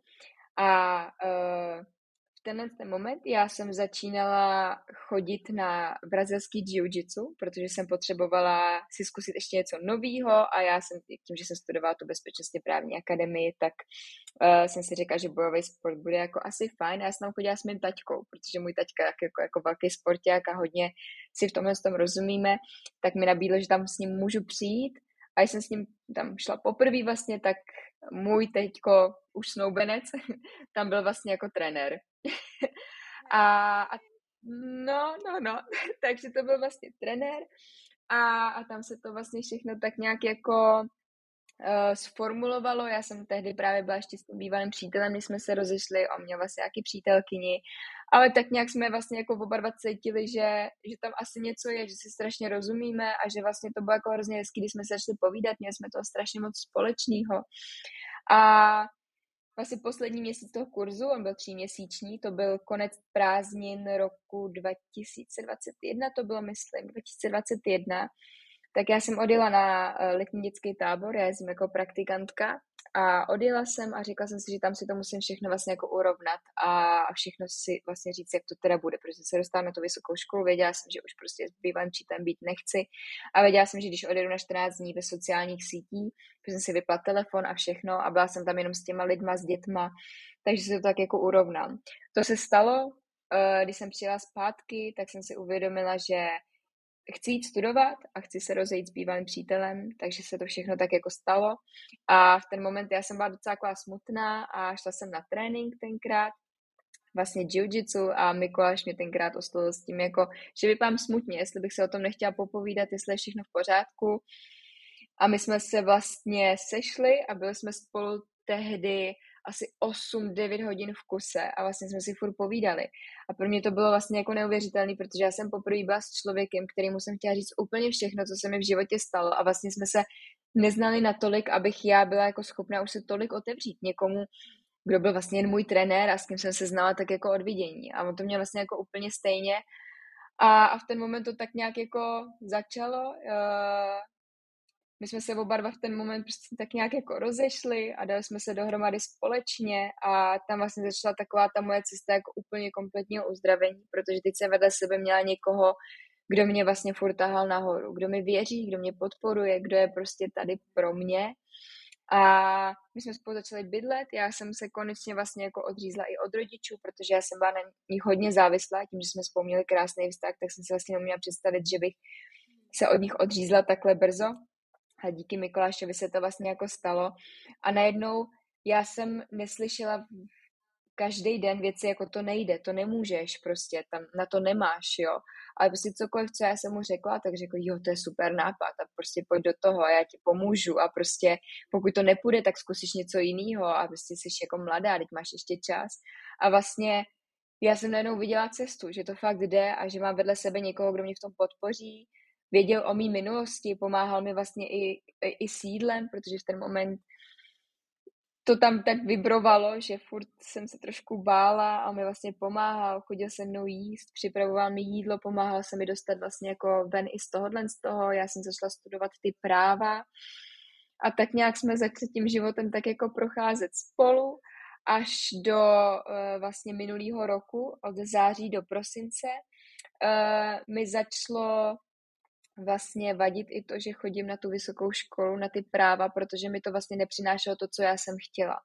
A uh, tenhle ten moment. Já jsem začínala chodit na brazilský jiu-jitsu, protože jsem potřebovala si zkusit ještě něco nového a já jsem, tím, že jsem studovala tu bezpečnostně právní akademii, tak uh, jsem si řekla, že bojový sport bude jako asi fajn. Já jsem tam chodila s mým taťkou, protože můj taťka jako, jako, jako velký sporták a hodně si v tomhle tom rozumíme, tak mi nabídlo, že tam s ním můžu přijít. A když jsem s ním tam šla poprvé vlastně, tak můj teďko už snoubenec tam byl vlastně jako trenér. a, a no, no, no, takže to byl vlastně trenér a, a tam se to vlastně všechno tak nějak jako uh, sformulovalo. Já jsem tehdy právě byla ještě s tím bývalým přítelem, když jsme se rozešli, on měl vlastně nějaký přítelkyni, ale tak nějak jsme vlastně jako oba dva cítili, že, že tam asi něco je, že si strašně rozumíme a že vlastně to bylo jako hrozně hezký, když jsme se začali povídat, měli jsme toho strašně moc společného. A vlastně poslední měsíc toho kurzu, on byl tříměsíční, to byl konec prázdnin roku 2021, to bylo myslím 2021, tak já jsem odjela na eh, letní dětský tábor, já jsem jako praktikantka a odjela jsem a říkala jsem si, že tam si to musím všechno vlastně jako urovnat a všechno si vlastně říct, jak to teda bude, protože se dostala na tu vysokou školu, věděla jsem, že už prostě s bývalým čítem být nechci a věděla jsem, že když odjedu na 14 dní ve sociálních sítích, protože jsem si vypla telefon a všechno a byla jsem tam jenom s těma lidma, s dětma, takže se to tak jako urovnám. To se stalo, eh, když jsem přijela zpátky, tak jsem si uvědomila, že chci jít studovat a chci se rozejít s bývalým přítelem, takže se to všechno tak jako stalo. A v ten moment já jsem byla docela smutná a šla jsem na trénink tenkrát, vlastně jiu-jitsu a Mikuláš mě tenkrát oslovil s tím, jako, že vypadám smutně, jestli bych se o tom nechtěla popovídat, jestli je všechno v pořádku. A my jsme se vlastně sešli a byli jsme spolu tehdy asi 8-9 hodin v kuse a vlastně jsme si furt povídali. A pro mě to bylo vlastně jako neuvěřitelné, protože já jsem poprvé byla s člověkem, kterýmu jsem chtěla říct úplně všechno, co se mi v životě stalo a vlastně jsme se neznali natolik, abych já byla jako schopná už se tolik otevřít někomu, kdo byl vlastně jen můj trenér a s kým jsem se znala tak jako od vidění. A on to měl vlastně jako úplně stejně. A, a v ten moment to tak nějak jako začalo. Uh, my jsme se oba dva v ten moment prostě tak nějak jako rozešli a dali jsme se dohromady společně a tam vlastně začala taková ta moje cesta jako úplně kompletního uzdravení, protože teď jsem vedle sebe měla někoho, kdo mě vlastně furt tahal nahoru, kdo mi věří, kdo mě podporuje, kdo je prostě tady pro mě. A my jsme spolu začali bydlet, já jsem se konečně vlastně jako odřízla i od rodičů, protože já jsem byla na nich hodně závislá, tím, že jsme spolu měli krásný vztah, tak jsem si vlastně neměla představit, že bych se od nich odřízla takhle brzo a díky Mikulášovi se to vlastně jako stalo. A najednou já jsem neslyšela každý den věci, jako to nejde, to nemůžeš prostě, tam na to nemáš, jo. Ale prostě cokoliv, co já jsem mu řekla, tak řekl, jo, to je super nápad a prostě pojď do toho, já ti pomůžu a prostě pokud to nepůjde, tak zkusíš něco jiného a prostě jsi jako mladá, teď máš ještě čas. A vlastně já jsem najednou viděla cestu, že to fakt jde a že mám vedle sebe někoho, kdo mě v tom podpoří, věděl o mý minulosti, pomáhal mi vlastně i, i, sídlem, protože v ten moment to tam tak vibrovalo, že furt jsem se trošku bála a mi vlastně pomáhal, chodil se mnou jíst, připravoval mi jídlo, pomáhal se mi dostat vlastně jako ven i z tohohle z toho, já jsem začala studovat ty práva a tak nějak jsme začali tím životem tak jako procházet spolu až do uh, vlastně minulého roku, od září do prosince, uh, mi začalo vlastně vadit i to, že chodím na tu vysokou školu, na ty práva, protože mi to vlastně nepřinášelo to, co já jsem chtěla.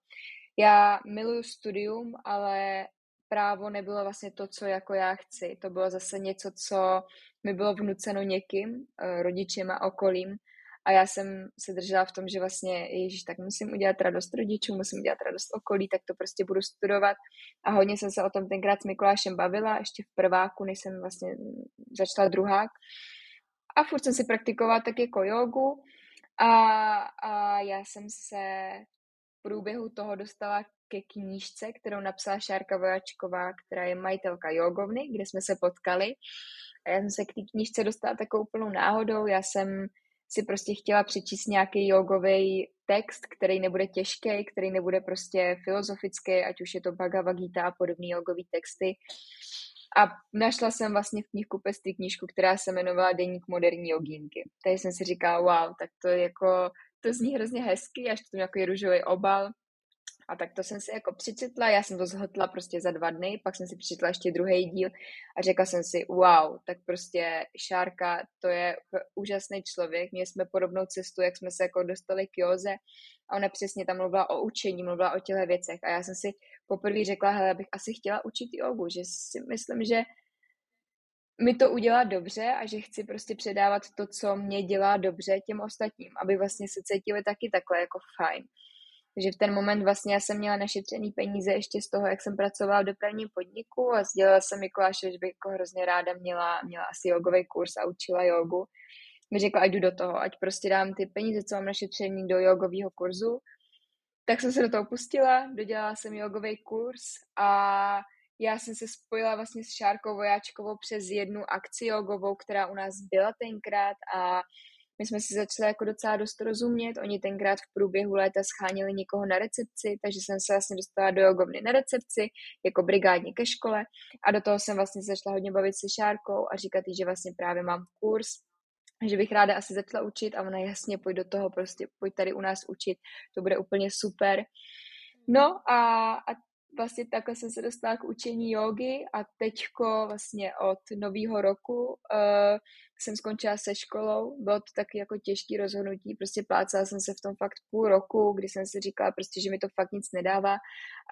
Já miluju studium, ale právo nebylo vlastně to, co jako já chci. To bylo zase něco, co mi bylo vnuceno někým, eh, rodičem a okolím. A já jsem se držela v tom, že vlastně, ježíš, tak musím udělat radost rodičů, musím udělat radost okolí, tak to prostě budu studovat. A hodně jsem se o tom tenkrát s Mikulášem bavila, ještě v prváku, než jsem vlastně začala druhák. A furt jsem si praktikovala tak jako jogu a, a já jsem se v průběhu toho dostala ke knížce, kterou napsala Šárka Vojačková, která je majitelka jogovny, kde jsme se potkali. A já jsem se k té knížce dostala takovou úplnou náhodou. Já jsem si prostě chtěla přečíst nějaký jogový text, který nebude těžký, který nebude prostě filozofický, ať už je to Bhagavad Gita a podobné jogové texty. A našla jsem vlastně v knihkupectví knížku, která se jmenovala Deník moderní jogínky. Tady jsem si říkala, wow, tak to je jako, to zní hrozně hezky, až to nějaký růžový obal. A tak to jsem si jako přečetla, já jsem to zhotla prostě za dva dny, pak jsem si přečetla ještě druhý díl a řekla jsem si, wow, tak prostě Šárka, to je úžasný člověk, měli jsme podobnou cestu, jak jsme se jako dostali k Joze a ona přesně tam mluvila o učení, mluvila o těchto věcech a já jsem si poprvé řekla, hele, bych asi chtěla učit jogu, že si myslím, že mi to udělá dobře a že chci prostě předávat to, co mě dělá dobře těm ostatním, aby vlastně se cítili taky takhle jako fajn. Takže v ten moment vlastně já jsem měla našetřený peníze ještě z toho, jak jsem pracovala v dopravním podniku a sdělila jsem Mikuláše, že bych jako hrozně ráda měla, měla asi jogový kurz a učila jogu. Mi řekla, ať jdu do toho, ať prostě dám ty peníze, co mám našetřený do jogového kurzu. Tak jsem se do toho pustila, dodělala jsem jogový kurz a já jsem se spojila vlastně s Šárkou Vojáčkovou přes jednu akci jogovou, která u nás byla tenkrát a my jsme si začali jako docela dost rozumět, oni tenkrát v průběhu léta schánili někoho na recepci, takže jsem se vlastně dostala do jogovny na recepci, jako brigádně ke škole a do toho jsem vlastně začala hodně bavit se Šárkou a říkat jí, že vlastně právě mám kurz, že bych ráda asi začala učit a ona jasně, pojď do toho, prostě pojď tady u nás učit, to bude úplně super. No a, a vlastně takhle jsem se dostala k učení jogy a teďko vlastně od nového roku uh, jsem skončila se školou. Bylo to taky jako těžký rozhodnutí, prostě plácala jsem se v tom fakt půl roku, kdy jsem si říkala prostě, že mi to fakt nic nedává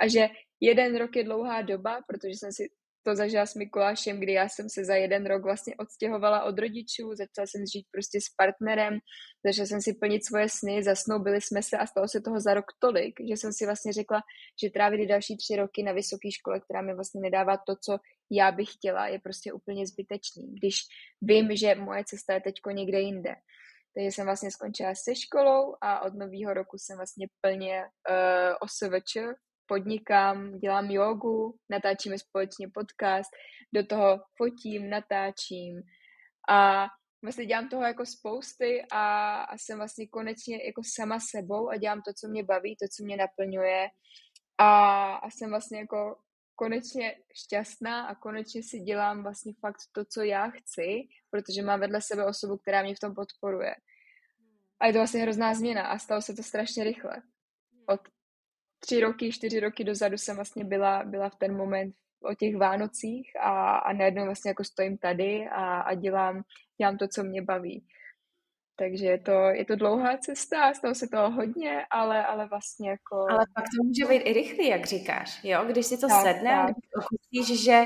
a že jeden rok je dlouhá doba, protože jsem si to zažila s Mikulášem, kdy já jsem se za jeden rok vlastně odstěhovala od rodičů, začala jsem žít prostě s partnerem, začala jsem si plnit svoje sny, zasnoubili jsme se a stalo se toho za rok tolik, že jsem si vlastně řekla, že trávit další tři roky na vysoké škole, která mi vlastně nedává to, co já bych chtěla, je prostě úplně zbytečný, když vím, že moje cesta je teďko někde jinde. Takže jsem vlastně skončila se školou a od nového roku jsem vlastně plně uh, OSVČ, podnikám, dělám jogu, natáčíme společně podcast, do toho fotím, natáčím a vlastně dělám toho jako spousty a, a jsem vlastně konečně jako sama sebou a dělám to, co mě baví, to, co mě naplňuje a, a jsem vlastně jako konečně šťastná a konečně si dělám vlastně fakt to, co já chci, protože mám vedle sebe osobu, která mě v tom podporuje. A je to vlastně hrozná změna a stalo se to strašně rychle. Od tři roky, čtyři roky dozadu jsem vlastně byla, byla v ten moment o těch Vánocích a, a najednou vlastně jako stojím tady a, a dělám, dělám to, co mě baví. Takže je to, je to dlouhá cesta, stalo se toho hodně, ale, ale vlastně jako... Ale pak to může být i rychlý, jak říkáš, jo? Když si to tak, sedne tak. a když že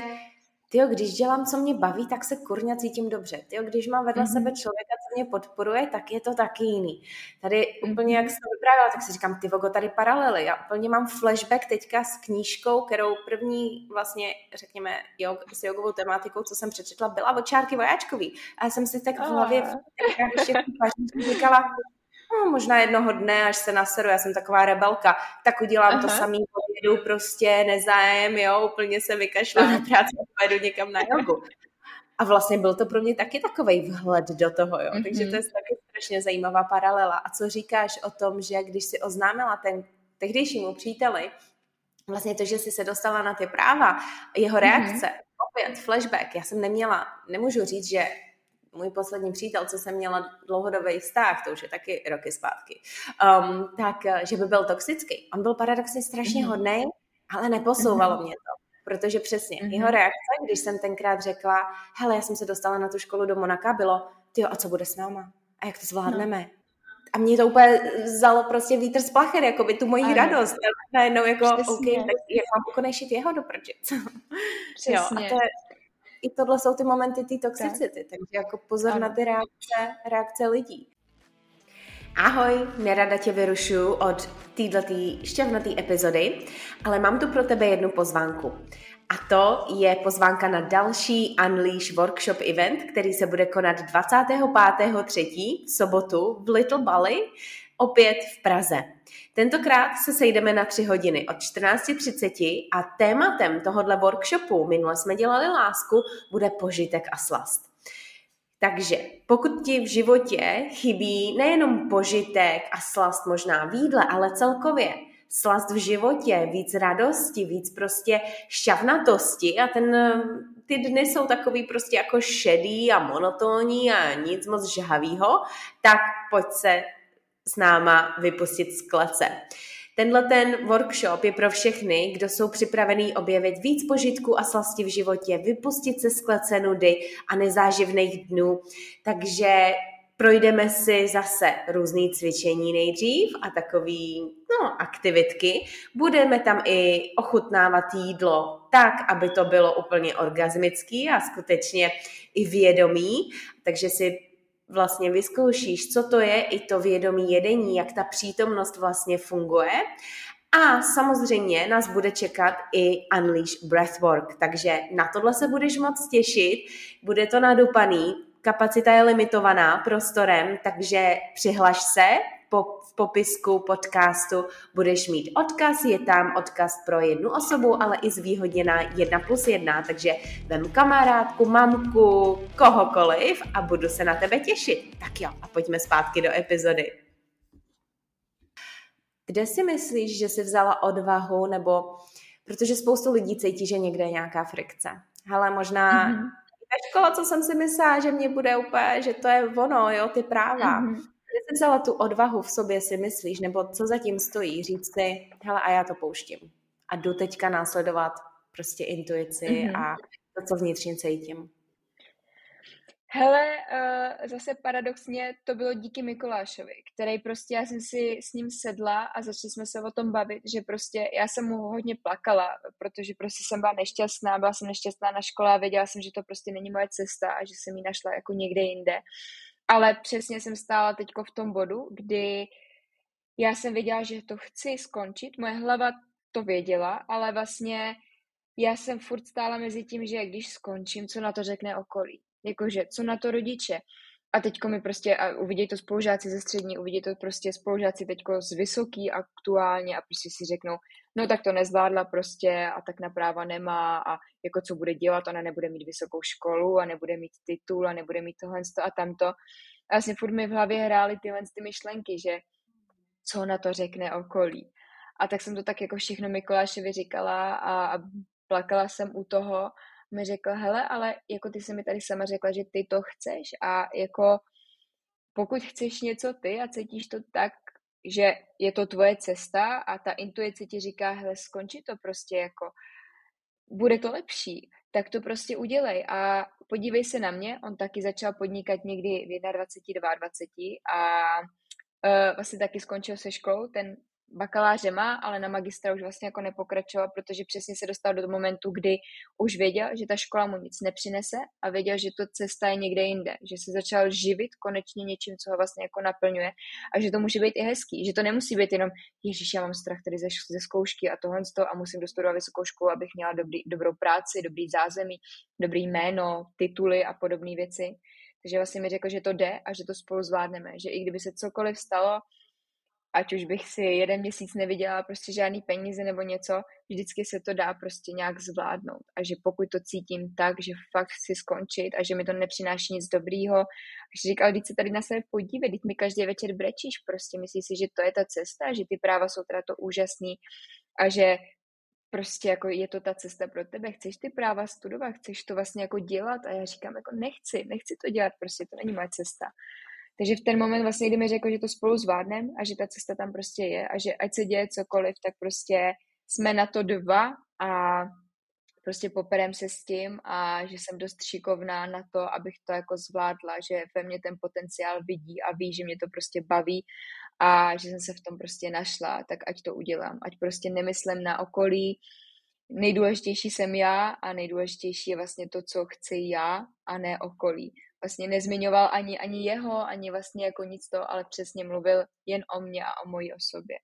tyjo, když dělám, co mě baví, tak se kurňa cítím dobře. Tyjo, když mám vedle mm-hmm. sebe člověka, co mě podporuje, tak je to taky jiný. Tady mm-hmm. úplně, jak jsem vyprávěla, tak si říkám, ty vogo, tady paralely. Já úplně mám flashback teďka s knížkou, kterou první vlastně, řekněme, jog, s jogovou tematikou, co jsem přečetla, byla od Čárky Vojáčkový. A já jsem si tak v hlavě, když ještě říkala, no, možná jednoho dne, až se naseru, já jsem taková rebelka, tak udělám Aha. to samý, pojedu prostě nezájem, jo, úplně se vykašlám na práci a pojedu někam na jogu. A vlastně byl to pro mě taky takový vhled do toho, jo. Mm-hmm. Takže to je taky strašně zajímavá paralela. A co říkáš o tom, že když si oznámila ten tehdejšímu příteli, vlastně to, že jsi se dostala na ty práva, jeho mhm. reakce, mm-hmm. opět flashback, já jsem neměla, nemůžu říct, že můj poslední přítel, co jsem měla dlouhodobý vztah, to už je taky roky zpátky, um, tak, eh, že by byl toxický. On byl paradoxně strašně mm-hmm. hodný, ale neposouvalo mm-hmm. mě to. Protože přesně, mm-hmm. jeho reakce, když jsem tenkrát řekla, hele, já jsem se dostala na tu školu do Monaka, bylo, ty a co bude s náma? A jak to zvládneme? No. A mě to úplně vzalo prostě vítr z placher, jako by tu moji ano. radost. Najednou jako, Přesně. OK, tak jak mám pokonejšit jeho do Přesně. Jo, a to je, i tohle jsou ty momenty té toxicity, tak. takže jako pozor ano. na ty reakce, reakce lidí. Ahoj, nerada tě vyrušuju od této šťavnaté epizody, ale mám tu pro tebe jednu pozvánku. A to je pozvánka na další Unleash Workshop event, který se bude konat 25.3. v sobotu v Little Bali, opět v Praze. Tentokrát se sejdeme na tři hodiny od 14.30 a tématem tohohle workshopu, minule jsme dělali lásku, bude požitek a slast. Takže pokud ti v životě chybí nejenom požitek a slast možná v jídle, ale celkově slast v životě, víc radosti, víc prostě šťavnatosti a ten, ty dny jsou takový prostě jako šedý a monotónní a nic moc žhavýho, tak pojď se s náma vypustit z klece. Tenhle ten workshop je pro všechny, kdo jsou připravení objevit víc požitku a slasti v životě, vypustit se z klece nudy a nezáživných dnů. Takže projdeme si zase různé cvičení nejdřív a takový no, aktivitky. Budeme tam i ochutnávat jídlo tak, aby to bylo úplně orgasmický a skutečně i vědomý. Takže si vlastně vyzkoušíš, co to je i to vědomí jedení, jak ta přítomnost vlastně funguje. A samozřejmě nás bude čekat i Unleash Breathwork, takže na tohle se budeš moc těšit, bude to nadupaný, kapacita je limitovaná prostorem, takže přihlaš se po, popisku podcastu budeš mít odkaz, je tam odkaz pro jednu osobu, ale i zvýhodněná jedna plus jedna, takže vem kamarádku, mamku, kohokoliv a budu se na tebe těšit. Tak jo, a pojďme zpátky do epizody. Kde si myslíš, že jsi vzala odvahu, nebo protože spoustu lidí cítí, že někde je nějaká frikce. Ale možná mm-hmm. škola, co jsem si myslela, že mě bude úplně, že to je ono, jo, ty práva. Mm-hmm. Kde jsi vzala tu odvahu v sobě, si myslíš, nebo co zatím stojí, říct si, hele, a já to pouštím. A jdu teďka následovat prostě intuici mm-hmm. a to, co vnitřně cítím. Hele, uh, zase paradoxně to bylo díky Mikulášovi, který prostě, já jsem si s ním sedla a začali jsme se o tom bavit, že prostě já jsem mu hodně plakala, protože prostě jsem byla nešťastná, byla jsem nešťastná na škole a věděla jsem, že to prostě není moje cesta a že jsem ji našla jako někde jinde. Ale přesně jsem stála teďko v tom bodu, kdy já jsem věděla, že to chci skončit, moje hlava to věděla, ale vlastně já jsem furt stála mezi tím, že když skončím, co na to řekne okolí Jakože, co na to rodiče? A teďko mi prostě, a uvidí to spolužáci ze střední, uvidí to prostě spolužáci teďko z vysoký aktuálně a prostě si řeknou, no tak to nezvládla prostě a tak na práva nemá a jako co bude dělat, ona nebude mít vysokou školu a nebude mít titul a nebude mít tohle a tamto. A vlastně furt mi v hlavě hrály tyhle ty myšlenky, že co na to řekne okolí. A tak jsem to tak jako všechno Mikulášovi říkala a, a plakala jsem u toho mi řekl, hele, ale jako ty se mi tady sama řekla, že ty to chceš a jako pokud chceš něco ty a cítíš to tak, že je to tvoje cesta a ta intuice ti říká, hele, skončí to prostě jako, bude to lepší, tak to prostě udělej. A podívej se na mě, on taky začal podnikat někdy v 21, 22 a uh, vlastně taky skončil se školou, ten bakaláře má, ale na magistra už vlastně jako nepokračoval, protože přesně se dostal do momentu, kdy už věděl, že ta škola mu nic nepřinese a věděl, že to cesta je někde jinde, že se začal živit konečně něčím, co ho vlastně jako naplňuje a že to může být i hezký, že to nemusí být jenom, ježíš, já mám strach tady ze, ze zkoušky a tohle a musím dostudovat vysokou školu, abych měla dobrý, dobrou práci, dobrý zázemí, dobrý jméno, tituly a podobné věci. Takže vlastně mi řekl, že to jde a že to spolu zvládneme, že i kdyby se cokoliv stalo, ať už bych si jeden měsíc neviděla prostě žádný peníze nebo něco, vždycky se to dá prostě nějak zvládnout. A že pokud to cítím tak, že fakt chci skončit a že mi to nepřináší nic dobrýho, a že říkal, když se tady na sebe podívej, teď mi každý večer brečíš, prostě myslíš si, že to je ta cesta, že ty práva jsou teda to úžasný a že prostě jako je to ta cesta pro tebe, chceš ty práva studovat, chceš to vlastně jako dělat a já říkám jako nechci, nechci to dělat, prostě to není moje cesta. Takže v ten moment vlastně, kdy mi řekl, že to spolu zvládneme a že ta cesta tam prostě je a že ať se děje cokoliv, tak prostě jsme na to dva a prostě poperem se s tím a že jsem dost šikovná na to, abych to jako zvládla, že ve mně ten potenciál vidí a ví, že mě to prostě baví a že jsem se v tom prostě našla, tak ať to udělám. Ať prostě nemyslím na okolí, nejdůležitější jsem já a nejdůležitější je vlastně to, co chci já a ne okolí vlastně nezmiňoval ani, ani jeho, ani vlastně jako nic to, ale přesně mluvil jen o mně a o mojí osobě.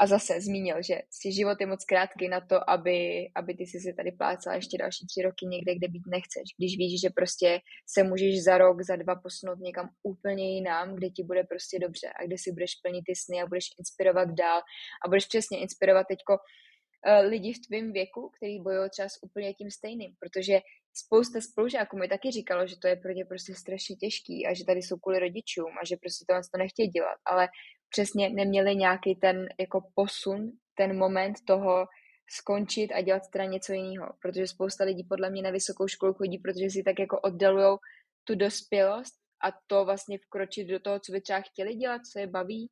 A zase zmínil, že si život je moc krátký na to, aby, aby ty si se tady plácala ještě další tři roky někde, kde být nechceš. Když víš, že prostě se můžeš za rok, za dva posunout někam úplně jinam, kde ti bude prostě dobře a kde si budeš plnit ty sny a budeš inspirovat dál a budeš přesně inspirovat teďko uh, lidi v tvém věku, který bojují třeba s úplně tím stejným, protože spousta spolužáků mi taky říkalo, že to je pro ně prostě strašně těžký a že tady jsou kvůli rodičům a že prostě to to nechtějí dělat, ale přesně neměli nějaký ten jako posun, ten moment toho skončit a dělat teda něco jiného, protože spousta lidí podle mě na vysokou školu chodí, protože si tak jako oddalujou tu dospělost a to vlastně vkročit do toho, co by třeba chtěli dělat, co je baví.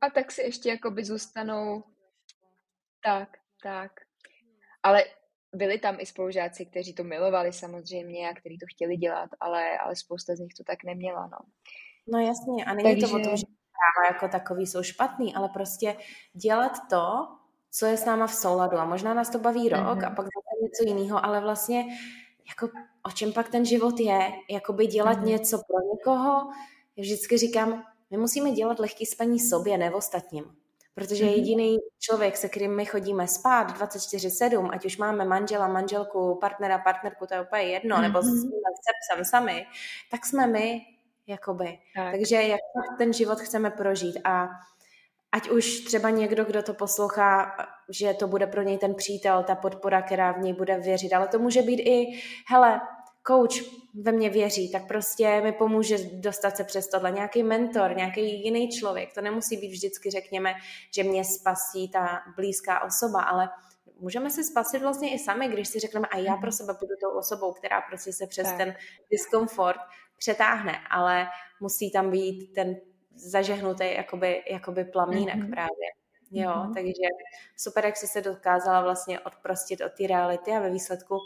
A tak si ještě jako by zůstanou tak, tak. Ale byli tam i spolužáci, kteří to milovali samozřejmě a kteří to chtěli dělat, ale, ale spousta z nich to tak neměla, no. No jasně, a není Takže... to o tom, že práva jako takový jsou špatný, ale prostě dělat to, co je s náma v souladu a možná nás to baví rok mm-hmm. a pak zase něco jiného, ale vlastně jako o čem pak ten život je, jakoby dělat mm-hmm. něco pro někoho, já vždycky říkám, my musíme dělat lehký spaní sobě, ne ostatním. Protože mm-hmm. jediný člověk, se kterým my chodíme spát 24-7, ať už máme manžela, manželku, partnera, partnerku, to je úplně jedno, mm-hmm. nebo jsme psem sami, tak jsme my, jakoby. Tak. Takže jak ten život chceme prožít a ať už třeba někdo, kdo to poslouchá, že to bude pro něj ten přítel, ta podpora, která v něj bude věřit, ale to může být i, hele, coach ve mně věří, tak prostě mi pomůže dostat se přes tohle. Nějaký mentor, nějaký jiný člověk. To nemusí být vždycky, řekněme, že mě spasí ta blízká osoba, ale můžeme se spasit vlastně i sami, když si řekneme, a já pro sebe budu tou osobou, která prostě se přes tak. ten diskomfort přetáhne, ale musí tam být ten zažehnutý jakoby, jakoby plamínek mm-hmm. právě. Jo, mm-hmm. takže super, jak jsi se dokázala vlastně odprostit od té reality a ve výsledku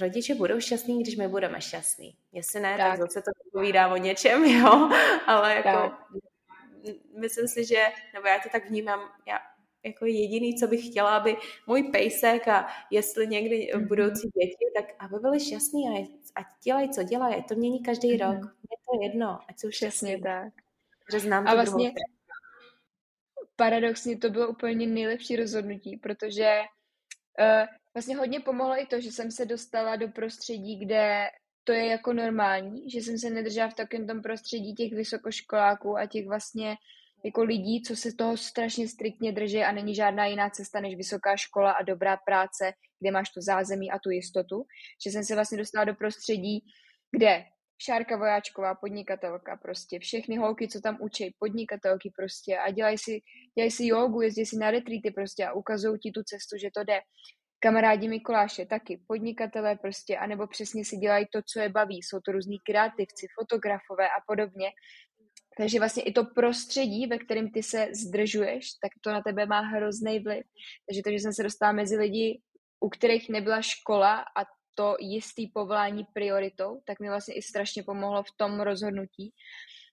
rodiče budou šťastní, když my budeme šťastní. Jestli ne, tak, tak zase to povídá o něčem, jo, ale jako tak. myslím si, že, nebo já to tak vnímám, já jako jediný, co bych chtěla, aby můj pejsek a jestli někdy mm-hmm. budoucí děti, tak aby byli šťastní a ať dělají, co dělají. To mění každý mm-hmm. rok. Je to jedno, ať jsou šťastní. tak. Že znám a vlastně druhou. paradoxně to bylo úplně nejlepší rozhodnutí, protože uh, vlastně hodně pomohlo i to, že jsem se dostala do prostředí, kde to je jako normální, že jsem se nedržela v takovém tom prostředí těch vysokoškoláků a těch vlastně jako lidí, co se toho strašně striktně drží a není žádná jiná cesta než vysoká škola a dobrá práce, kde máš to zázemí a tu jistotu. Že jsem se vlastně dostala do prostředí, kde Šárka Vojáčková, podnikatelka, prostě všechny holky, co tam učí, podnikatelky prostě a dělají si, dělají si jogu, jezdí si na retreaty prostě a ukazují ti tu cestu, že to jde. Kamarádi Mikuláše taky, podnikatelé prostě, anebo přesně si dělají to, co je baví. Jsou to různí kreativci, fotografové a podobně. Takže vlastně i to prostředí, ve kterém ty se zdržuješ, tak to na tebe má hrozný vliv. Takže to, že jsem se dostala mezi lidi, u kterých nebyla škola a to jistý povolání prioritou, tak mi vlastně i strašně pomohlo v tom rozhodnutí.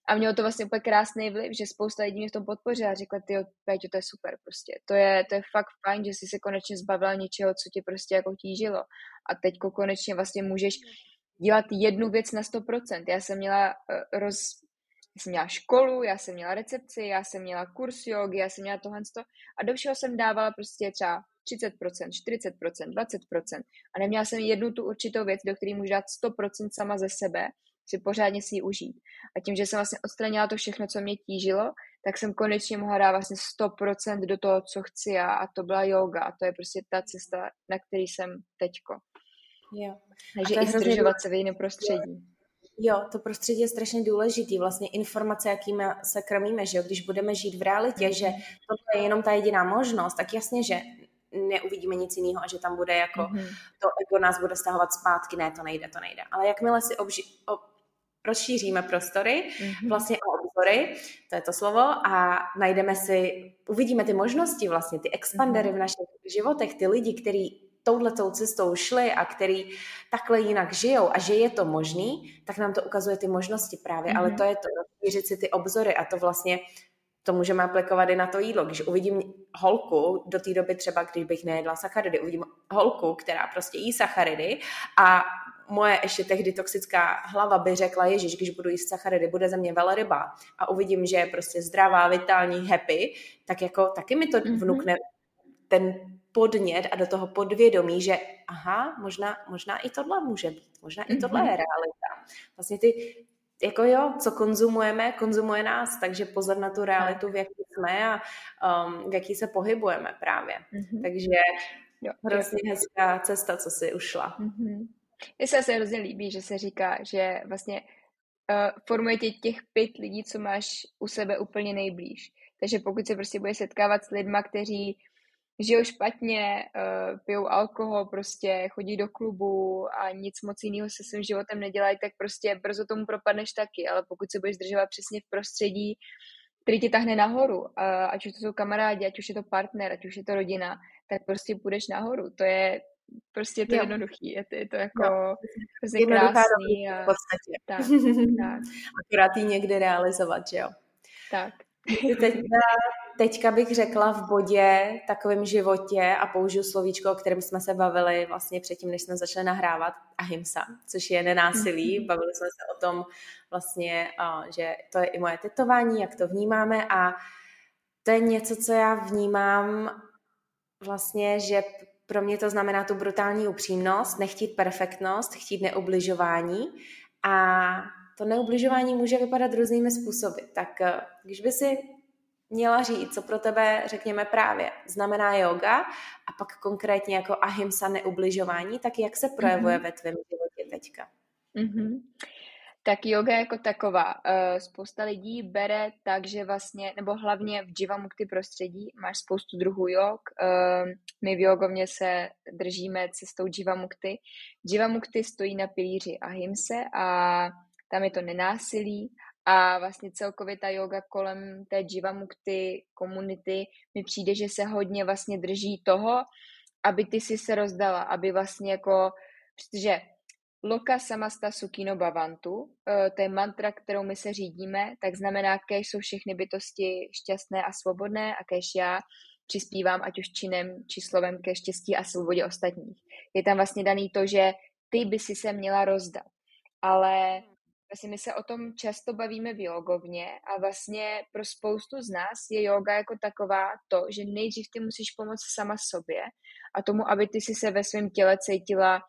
A mělo to vlastně úplně krásný vliv, že spousta lidí mě v tom podpořila a řekla, ty Péťo, to je super prostě. To je, to je fakt fajn, že jsi se konečně zbavila něčeho, co tě prostě jako tížilo. A teď konečně vlastně můžeš dělat jednu věc na 100%. Já jsem měla uh, roz, já jsem měla školu, já jsem měla recepci, já jsem měla kurz jogy, já jsem měla tohle a do všeho jsem dávala prostě třeba 30%, 40%, 20% a neměla jsem jednu tu určitou věc, do které můžu dát 100% sama ze sebe, si pořádně si ji užít. A tím, že jsem vlastně odstranila to všechno, co mě tížilo, tak jsem konečně mohla dát vlastně 100% do toho, co chci já a to byla yoga a to je prostě ta cesta, na který jsem teďko. Jo. Takže i zdržovat se v jiném prostředí. Jo, to prostředí je strašně důležitý. Vlastně informace, jakými se krmíme, že jo? když budeme žít v realitě, že to je jenom ta jediná možnost, tak jasně, že neuvidíme nic jiného a že tam bude jako mm-hmm. to ego nás bude stahovat zpátky, ne, to nejde, to nejde. Ale jakmile si obži, ob, rozšíříme prostory, mm-hmm. vlastně o obzory, to je to slovo, a najdeme si, uvidíme ty možnosti vlastně, ty expandery mm-hmm. v našich životech, ty lidi, kteří touhletou cestou šli a který takhle jinak žijou a že je to možný, tak nám to ukazuje ty možnosti právě. Mm-hmm. Ale to je to, rozšířit si ty obzory a to vlastně to můžeme aplikovat i na to jídlo. Když uvidím holku, do té doby třeba, když bych nejedla sacharidy, uvidím holku, která prostě jí sacharidy a moje ještě tehdy toxická hlava by řekla, ježiš, když budu jíst sacharidy, bude ze mě velryba a uvidím, že je prostě zdravá, vitální, happy, tak jako taky mi to mm-hmm. vnukne ten podnět a do toho podvědomí, že aha, možná, možná i tohle může být, možná mm-hmm. i tohle je mhm. realita. Vlastně ty, jako jo, co konzumujeme, konzumuje nás, takže pozor na tu realitu, v jaký jsme a um, v jaký se pohybujeme právě. Mm-hmm. Takže jo, hrozně jo. hezká cesta, co si ušla. Mm-hmm. Mně se asi hrozně líbí, že se říká, že vlastně uh, formuje tě těch pět lidí, co máš u sebe úplně nejblíž. Takže pokud se prostě bude setkávat s lidma, kteří žijou špatně, uh, pijou alkohol, prostě chodí do klubu a nic moc jiného se svým životem nedělají, tak prostě brzo tomu propadneš taky, ale pokud se budeš zdržovat přesně v prostředí, který ti tahne nahoru, uh, ať už to jsou kamarádi, ať už je to partner, ať už je to rodina, tak prostě půjdeš nahoru. To je prostě to jo. jednoduchý, je to, je to jako no. hrozně krásný. A... V podstatě. Tak, tak. Akorát ji někdy realizovat, že jo? Tak. Teď, teďka bych řekla v bodě takovém životě a použiju slovíčko, o kterém jsme se bavili vlastně předtím, než jsme začali nahrávat, ahimsa, což je nenásilí. Mhm. Bavili jsme se o tom vlastně, že to je i moje tetování, jak to vnímáme a to je něco, co já vnímám vlastně, že pro mě to znamená tu brutální upřímnost, nechtít perfektnost, chtít neubližování a to neubližování může vypadat různými způsoby. Tak eh, když by si měla říct, co pro tebe, řekněme právě, znamená yoga a pak konkrétně jako ahimsa neubližování, tak jak se projevuje mm-hmm. ve tvém životě teďka? Mm-hmm. Tak yoga jako taková. Uh, spousta lidí bere tak, že vlastně, nebo hlavně v Jivamukti prostředí máš spoustu druhů jog. Uh, my v jogovně se držíme cestou Jivamukti. Jivamukti stojí na pilíři ahimse a tam je to nenásilí a vlastně celkově ta yoga kolem té Jivamukti komunity mi přijde, že se hodně vlastně drží toho, aby ty si se rozdala, aby vlastně jako, protože Loka samasta sukino bhavantu, eh, to je mantra, kterou my se řídíme, tak znamená, kež jsou všechny bytosti šťastné a svobodné a kež já přispívám ať už činem či slovem ke štěstí a svobodě ostatních. Je tam vlastně daný to, že ty by si se měla rozdat. Ale vlastně my se o tom často bavíme v jogovně a vlastně pro spoustu z nás je yoga jako taková to, že nejdřív ty musíš pomoct sama sobě a tomu, aby ty si se ve svém těle cítila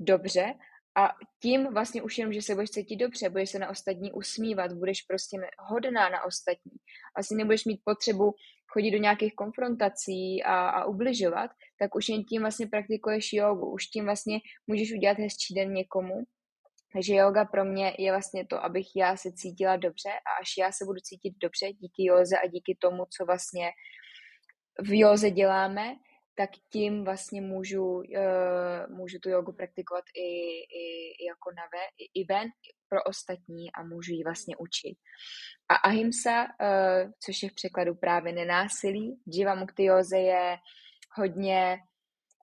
dobře a tím vlastně už jenom, že se budeš cítit dobře, budeš se na ostatní usmívat, budeš prostě hodná na ostatní. Vlastně nebudeš mít potřebu chodit do nějakých konfrontací a, a ubližovat, tak už jen tím vlastně praktikuješ jogu. Už tím vlastně můžeš udělat hezčí den někomu. Takže yoga pro mě je vlastně to, abych já se cítila dobře a až já se budu cítit dobře díky józe a díky tomu, co vlastně v józe děláme, tak tím vlastně můžu, uh, můžu tu jogu praktikovat i, i, i jako na ve, i, ven pro ostatní a můžu ji vlastně učit. A ahimsa, uh, což je v překladu právě nenásilí, Jiva Mukti Yoze je hodně,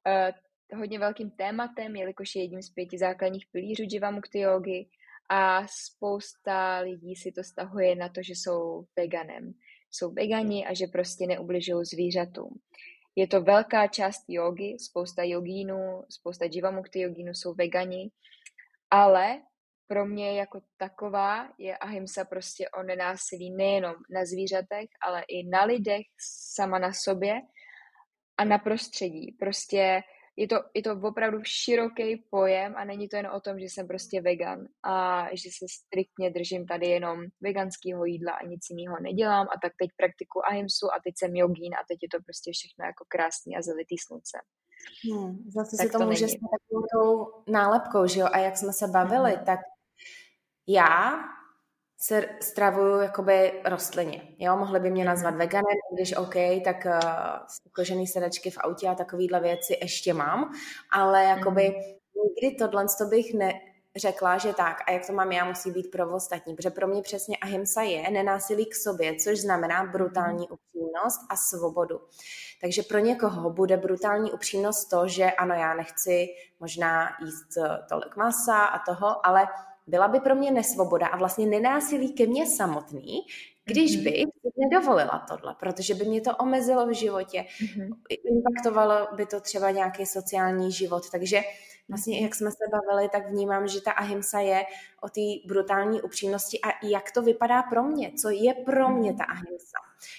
uh, hodně velkým tématem, jelikož je jedním z pěti základních pilířů Jiva Mukti Yogi a spousta lidí si to stahuje na to, že jsou veganem. Jsou vegani a že prostě neubližují zvířatům. Je to velká část jogy, spousta jogínů, spousta jivamukti jogínů jsou vegani, ale pro mě jako taková je ahimsa prostě o nenásilí nejenom na zvířatech, ale i na lidech, sama na sobě a na prostředí. Prostě je to, je to opravdu široký pojem a není to jen o tom, že jsem prostě vegan a že se striktně držím tady jenom veganského jídla a nic jiného nedělám a tak teď praktiku ahimsu a teď jsem jogín a teď je to prostě všechno jako krásný a zelitý slunce. Hmm, zase tak si to, to může stát takovou tou nálepkou, že jo? A jak jsme se bavili, mm-hmm. tak já se stravuju jakoby rostlině. Jo, mohli by mě nazvat veganem, když OK, tak uh, kožený sedačky v autě a takovýhle věci ještě mám, ale jakoby mm. nikdy tohle to bych ne, řekla, že tak, a jak to mám já, musí být pro ostatní, protože pro mě přesně ahimsa je nenásilí k sobě, což znamená brutální upřímnost a svobodu. Takže pro někoho bude brutální upřímnost to, že ano, já nechci možná jíst tolik masa a toho, ale byla by pro mě nesvoboda a vlastně nenásilí ke mně samotný, když mhm. by nedovolila tohle, protože by mě to omezilo v životě, mm-hmm. impaktovalo by to třeba nějaký sociální život, takže vlastně jak jsme se bavili, tak vnímám, že ta ahimsa je o té brutální upřímnosti a jak to vypadá pro mě, co je pro mě ta ahimsa.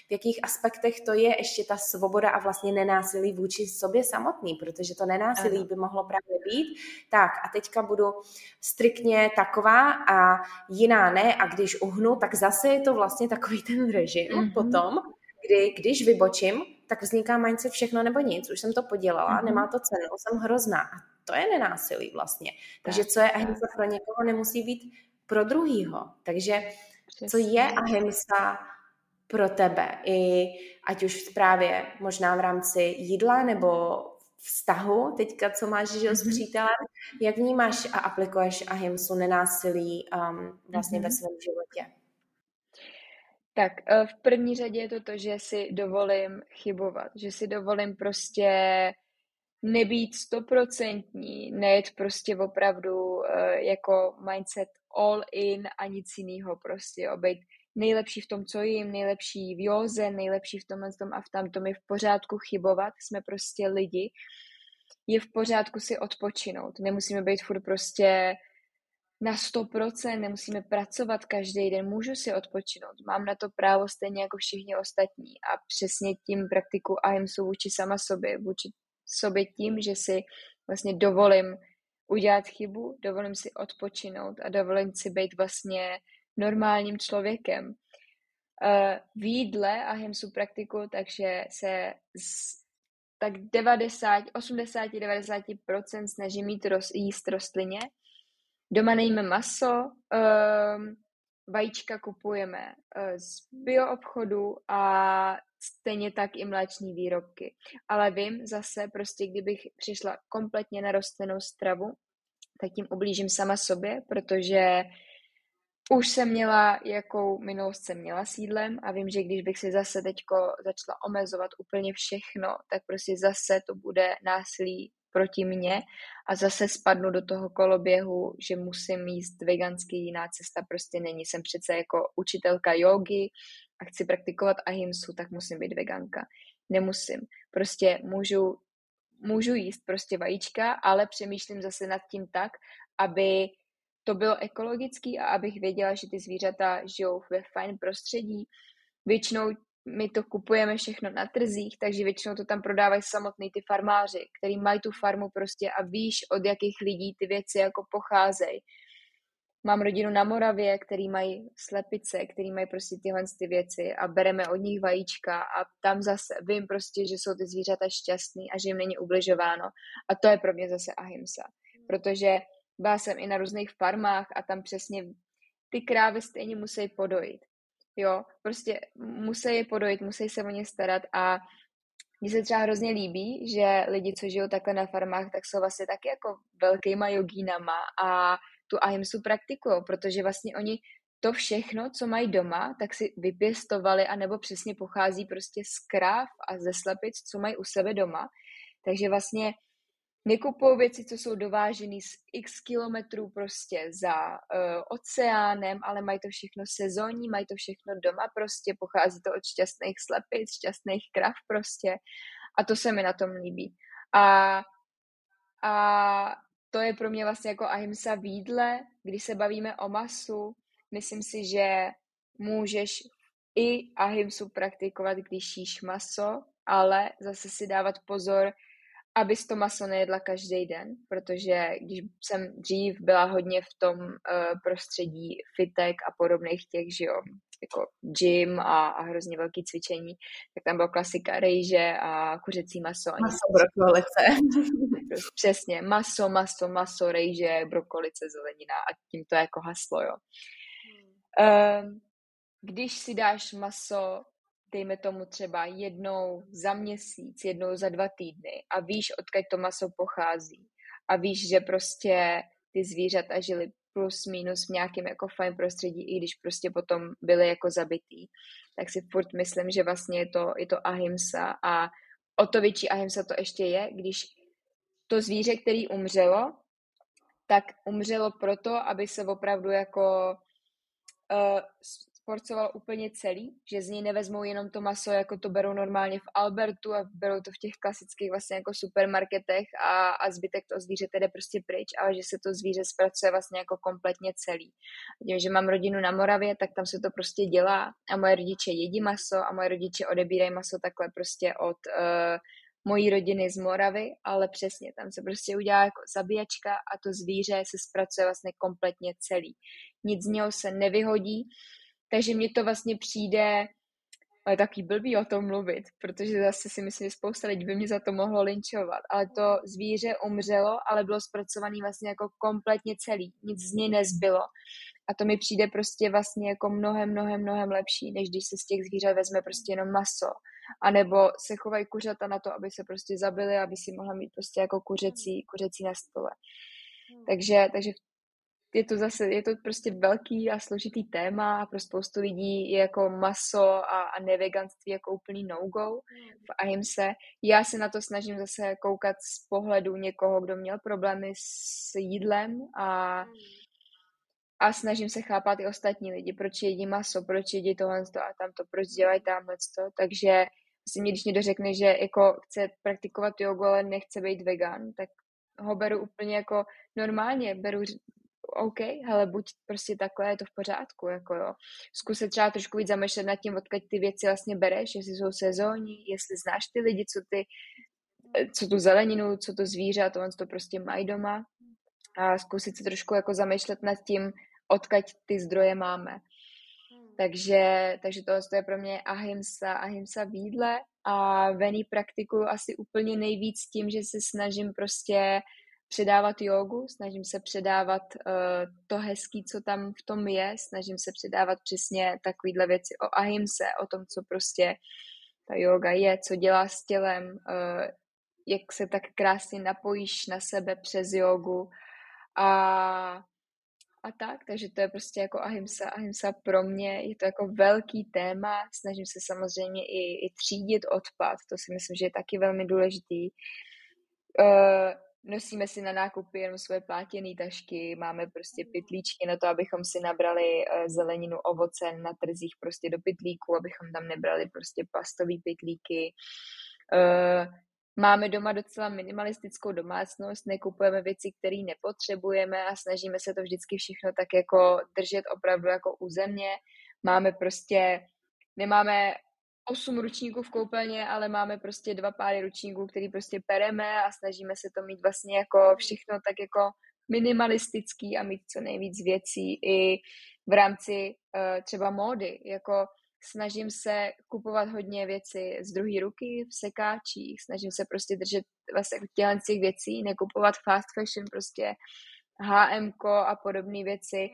V jakých aspektech to je ještě ta svoboda a vlastně nenásilí vůči sobě samotný, protože to nenásilí by mohlo právě být. Tak a teďka budu striktně taková a jiná ne a když uhnu, tak zase je to vlastně takový ten režim mm-hmm. potom, kdy když vybočím, tak vzniká mindset všechno nebo nic. Už jsem to podělala, mm-hmm. nemá to cenu, jsem hrozná. A to je nenásilí vlastně. Takže co je ahimsa pro někoho, nemusí být pro druhýho. Takže co je ahimsa pro tebe, i ať už právě možná v rámci jídla nebo vztahu, teďka co máš že, mm-hmm. s mhm. přítelem, jak vnímáš a aplikuješ ahimsu nenásilí um, vlastně mm-hmm. ve mhm. svém životě? Tak eh, v první řadě je to to, že si dovolím chybovat, že si dovolím prostě nebýt stoprocentní, nejet prostě opravdu uh, jako mindset all in a nic jiného prostě, obejít nejlepší v tom, co jim, nejlepší v józe, nejlepší v tomhle tom a v tamtom je v pořádku chybovat, jsme prostě lidi, je v pořádku si odpočinout, nemusíme být furt prostě na 100%, nemusíme pracovat každý den, můžu si odpočinout, mám na to právo stejně jako všichni ostatní a přesně tím praktiku ahimsu vůči sama sobě, vůči sobě tím, že si vlastně dovolím udělat chybu, dovolím si odpočinout a dovolím si být vlastně normálním člověkem. Uh, v jídle a hemsu praktiku, takže se z, tak 90, 80-90% snažím mít roz, jíst rostlině. Doma nejíme maso, um, vajíčka kupujeme uh, z bioobchodu a stejně tak i mléční výrobky. Ale vím zase, prostě kdybych přišla kompletně na rostlinnou stravu, tak tím ublížím sama sobě, protože už jsem měla, jakou minulost jsem měla s jídlem a vím, že když bych si zase teďko začala omezovat úplně všechno, tak prostě zase to bude násilí proti mně a zase spadnu do toho koloběhu, že musím jíst veganský, jiná cesta prostě není. Jsem přece jako učitelka jogy a chci praktikovat ahimsu, tak musím být veganka. Nemusím. Prostě můžu, můžu jíst prostě vajíčka, ale přemýšlím zase nad tím tak, aby to bylo ekologický a abych věděla, že ty zvířata žijou ve fajn prostředí. Většinou my to kupujeme všechno na trzích, takže většinou to tam prodávají samotný ty farmáři, který mají tu farmu prostě a víš, od jakých lidí ty věci jako pocházejí. Mám rodinu na Moravě, který mají slepice, který mají prostě tyhle ty věci a bereme od nich vajíčka a tam zase vím prostě, že jsou ty zvířata šťastný a že jim není ubližováno. A to je pro mě zase ahimsa, protože byla jsem i na různých farmách a tam přesně ty krávy stejně musí podojit. Jo, prostě musí je podojit, musí se o ně starat a mně se třeba hrozně líbí, že lidi, co žijou takhle na farmách, tak jsou vlastně taky jako velkýma jogínama a tu ahimsu praktikují, protože vlastně oni to všechno, co mají doma, tak si vypěstovali a nebo přesně pochází prostě z kráv a ze slepic, co mají u sebe doma. Takže vlastně nekupují věci, co jsou dovážené z x kilometrů prostě za uh, oceánem, ale mají to všechno sezónní, mají to všechno doma prostě, pochází to od šťastných slepic, šťastných krav prostě a to se mi na tom líbí. A, a to je pro mě vlastně jako ahimsa v jídle, když se bavíme o masu, myslím si, že můžeš i ahimsu praktikovat, když jíš maso, ale zase si dávat pozor, abys to maso nejedla každý den, protože když jsem dřív byla hodně v tom uh, prostředí fitek a podobných těch, že jo, jako gym a, a hrozně velký cvičení, tak tam byla klasika rejže a kuřecí maso. Maso, brokolice. Přesně, maso, maso, maso, rejže, brokolice, zelenina a tím to je jako haslo, jo. Um, když si dáš maso dejme tomu třeba jednou za měsíc, jednou za dva týdny a víš, odkud to maso pochází. A víš, že prostě ty zvířata žili plus minus v nějakém jako fajn prostředí, i když prostě potom byly jako zabitý, tak si furt myslím, že vlastně je to, je to ahimsa a o to větší ahimsa to ještě je, když to zvíře, který umřelo, tak umřelo proto, aby se opravdu jako uh, porcoval úplně celý, že z něj nevezmou jenom to maso, jako to berou normálně v Albertu a berou to v těch klasických vlastně jako supermarketech a, a zbytek toho zvířete jde prostě pryč, ale že se to zvíře zpracuje vlastně jako kompletně celý. Tím, že mám rodinu na Moravě, tak tam se to prostě dělá a moje rodiče jedí maso a moje rodiče odebírají maso takhle prostě od uh, mojí rodiny z Moravy, ale přesně, tam se prostě udělá jako zabíjačka a to zvíře se zpracuje vlastně kompletně celý. Nic z něho se nevyhodí, takže mně to vlastně přijde ale taky blbý o tom mluvit, protože zase si myslím, že spousta lidí by mě za to mohlo linčovat, ale to zvíře umřelo, ale bylo zpracované vlastně jako kompletně celý, nic z něj nezbylo a to mi přijde prostě vlastně jako mnohem, mnohem, mnohem lepší, než když se z těch zvířat vezme prostě jenom maso, anebo se chovají kuřata na to, aby se prostě zabili, aby si mohla mít prostě jako kuřecí, kuřecí na stole. Hmm. Takže, takže je to zase, je to prostě velký a složitý téma a pro spoustu lidí je jako maso a, a neveganství jako úplný no-go hmm. v ahimse. Já se na to snažím zase koukat z pohledu někoho, kdo měl problémy s jídlem a, hmm. a snažím se chápat i ostatní lidi, proč jedí maso, proč jedí tohle a tamto, proč dělají tamhle to, takže si mě, když někdo řekne, že jako chce praktikovat jogu, ale nechce být vegan, tak ho beru úplně jako normálně, beru OK, ale buď prostě takhle, je to v pořádku, jako jo. Zkus se třeba trošku víc zamýšlet nad tím, odkud ty věci vlastně bereš, jestli jsou sezónní, jestli znáš ty lidi, co ty, co tu zeleninu, co to zvíře a to on to prostě mají doma. a zkusit se trošku jako zamýšlet nad tím, odkaď ty zdroje máme. Hmm. Takže, takže to je pro mě ahimsa, ahimsa výdle a vený praktikuju asi úplně nejvíc tím, že se snažím prostě předávat jogu, snažím se předávat uh, to hezký, co tam v tom je, snažím se předávat přesně takovýhle věci o ahimse, o tom, co prostě ta yoga je, co dělá s tělem, uh, jak se tak krásně napojíš na sebe přes jogu a, a tak, takže to je prostě jako ahimsa, ahimsa pro mě, je to jako velký téma, snažím se samozřejmě i, i třídit odpad, to si myslím, že je taky velmi důležitý. Uh, nosíme si na nákupy jenom svoje plátěné tašky, máme prostě pytlíčky na to, abychom si nabrali uh, zeleninu, ovoce na trzích prostě do pytlíku, abychom tam nebrali prostě plastové pytlíky. Uh, Máme doma docela minimalistickou domácnost, nekupujeme věci, které nepotřebujeme a snažíme se to vždycky všechno tak jako držet opravdu jako u země. Máme prostě, nemáme osm ručníků v koupelně, ale máme prostě dva páry ručníků, který prostě pereme a snažíme se to mít vlastně jako všechno tak jako minimalistický a mít co nejvíc věcí i v rámci uh, třeba módy, jako snažím se kupovat hodně věci z druhé ruky v sekáčích, snažím se prostě držet vlastně tělen těch věcí, nekupovat fast fashion, prostě H&M a podobné věci,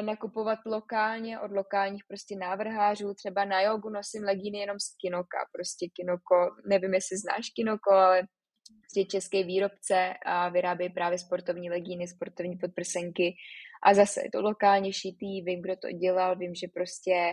nakupovat lokálně od lokálních prostě návrhářů, třeba na jogu nosím legíny jenom z Kinoka, prostě Kinoko, nevím, jestli znáš Kinoko, ale prostě český výrobce a vyrábí právě sportovní legíny, sportovní podprsenky. A zase je to lokálně šitý, vím, kdo to dělal, vím, že prostě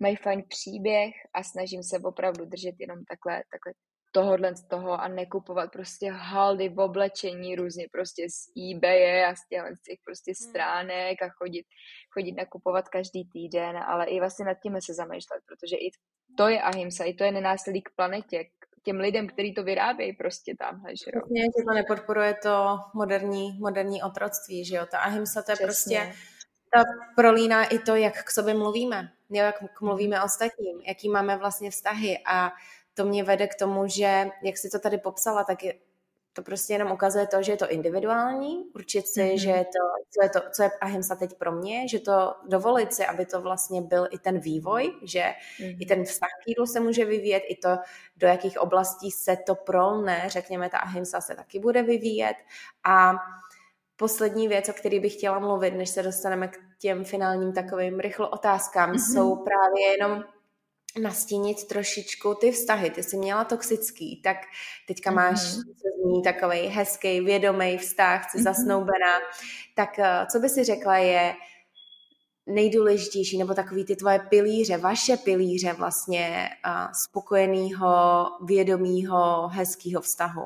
mají fajn příběh a snažím se opravdu držet jenom takhle, takhle tohohle z toho a nekupovat prostě haldy v oblečení různě prostě z eBay a z těch, z těch prostě hmm. stránek a chodit, chodit nakupovat každý týden, ale i vlastně nad tím se zamýšlet, protože i to je ahimsa, i to je nenásilí k planetě, k těm lidem, kteří to vyrábějí prostě tamhle, že jo. Přesně, že to nepodporuje to moderní, moderní otroctví, že jo, ta ahimsa to je Přesně. prostě ta prolíná i to, jak k sobě mluvíme, jak mluvíme mhm. ostatním, jaký máme vlastně vztahy a to mě vede k tomu, že jak si to tady popsala, tak je, to prostě jenom ukazuje to, že je to individuální, určit si, mm-hmm. že je to, co je to, co je ahimsa teď pro mě, že to dovolit si, aby to vlastně byl i ten vývoj, že mm-hmm. i ten vztah k jídlu se může vyvíjet, i to, do jakých oblastí se to prolne, řekněme, ta ahimsa se taky bude vyvíjet a poslední věc, o který bych chtěla mluvit, než se dostaneme k těm finálním takovým rychlo otázkám, mm-hmm. jsou právě jenom nastínit trošičku ty vztahy. Ty jsi měla toxický, tak teďka mm-hmm. máš co zní takový hezký, vědomý vztah, jsi mm-hmm. zasnoubená. Tak eh, co by si řekla je nejdůležitější, nebo takový ty tvoje pilíře, vaše pilíře vlastně uh, spokojeného, vědomého, hezkého vztahu?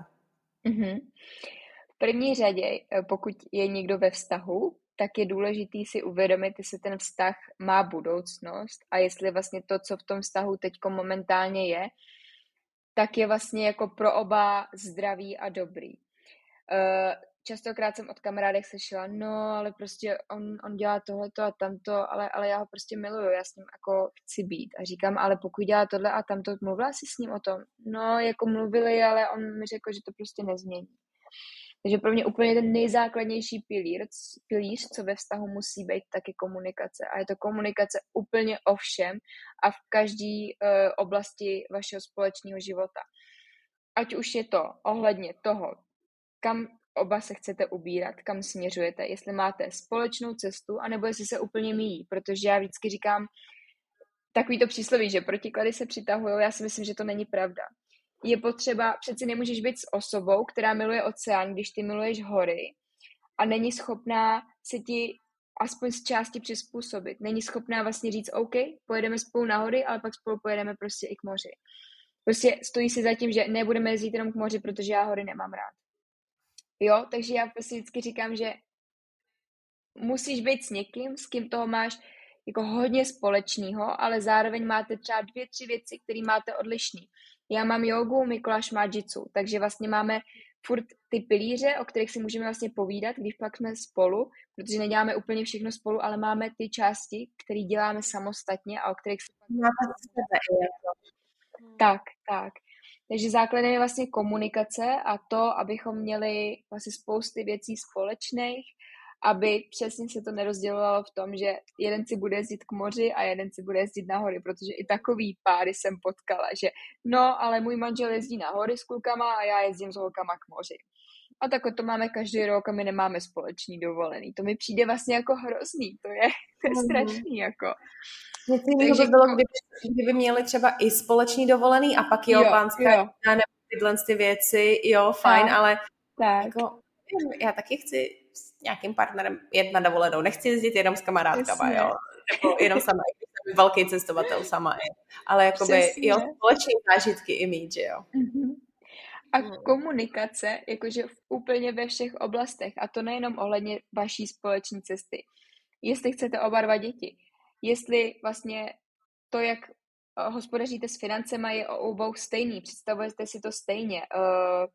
Mm-hmm první řadě, eh, pokud je někdo ve vztahu, tak je důležitý si uvědomit, jestli ten vztah má budoucnost a jestli vlastně to, co v tom vztahu teď momentálně je, tak je vlastně jako pro oba zdravý a dobrý. Eh, častokrát jsem od kamarádek slyšela, no, ale prostě on, on dělá tohleto a tamto, ale, ale já ho prostě miluju, já s ním jako chci být. A říkám, ale pokud dělá tohle a tamto, mluvila jsi s ním o tom? No, jako mluvili, ale on mi řekl, že to prostě nezmění. Takže pro mě úplně ten nejzákladnější pilíř, pilíř, co ve vztahu musí být, tak je komunikace. A je to komunikace úplně o všem a v každé uh, oblasti vašeho společného života. Ať už je to ohledně toho, kam oba se chcete ubírat, kam směřujete, jestli máte společnou cestu, anebo jestli se úplně míjí, protože já vždycky říkám takový to přísloví, že protiklady se přitahují, já si myslím, že to není pravda je potřeba, přeci nemůžeš být s osobou, která miluje oceán, když ty miluješ hory a není schopná se ti aspoň z části přizpůsobit. Není schopná vlastně říct, OK, pojedeme spolu na hory, ale pak spolu pojedeme prostě i k moři. Prostě stojí si za tím, že nebudeme jezdit jenom k moři, protože já hory nemám rád. Jo, takže já prostě vždycky říkám, že musíš být s někým, s kým toho máš jako hodně společného, ale zároveň máte třeba dvě, tři věci, které máte odlišný. Já mám jogu, Mikuláš má jitsu, takže vlastně máme furt ty pilíře, o kterých si můžeme vlastně povídat, když pak jsme spolu, protože neděláme úplně všechno spolu, ale máme ty části, které děláme samostatně a o kterých se Máte sebe jako. Tak, tak. Takže základem je vlastně komunikace a to, abychom měli vlastně spousty věcí společných, aby přesně se to nerozdělovalo v tom, že jeden si bude jezdit k moři a jeden si bude jezdit na hory, protože i takový páry jsem potkala, že no, ale můj manžel jezdí na hory s klukama a já jezdím s holkama k moři. A tak to máme každý rok a my nemáme společný dovolený. To mi přijde vlastně jako hrozný, to je, to je mm. strašný jako. Takže by bylo, kdyby, kdyby měli třeba i společný dovolený a pak jo, jo pánská jo. nebo tyhle ty věci, jo, fajn, tak, ale tak. Jako, já taky chci nějakým partnerem jet na dovolenou. Nechci jezdit jenom s kamarádkama, jo. Nebo jenom sama, velký cestovatel sama. Ale jakoby, jo, společné zážitky i mít, že jo. Mm-hmm. A hmm. komunikace, jakože v úplně ve všech oblastech, a to nejenom ohledně vaší společní cesty. Jestli chcete oba dva děti, jestli vlastně to, jak eh, hospodaříte s financema, je o obou stejný, představujete si to stejně. Uh,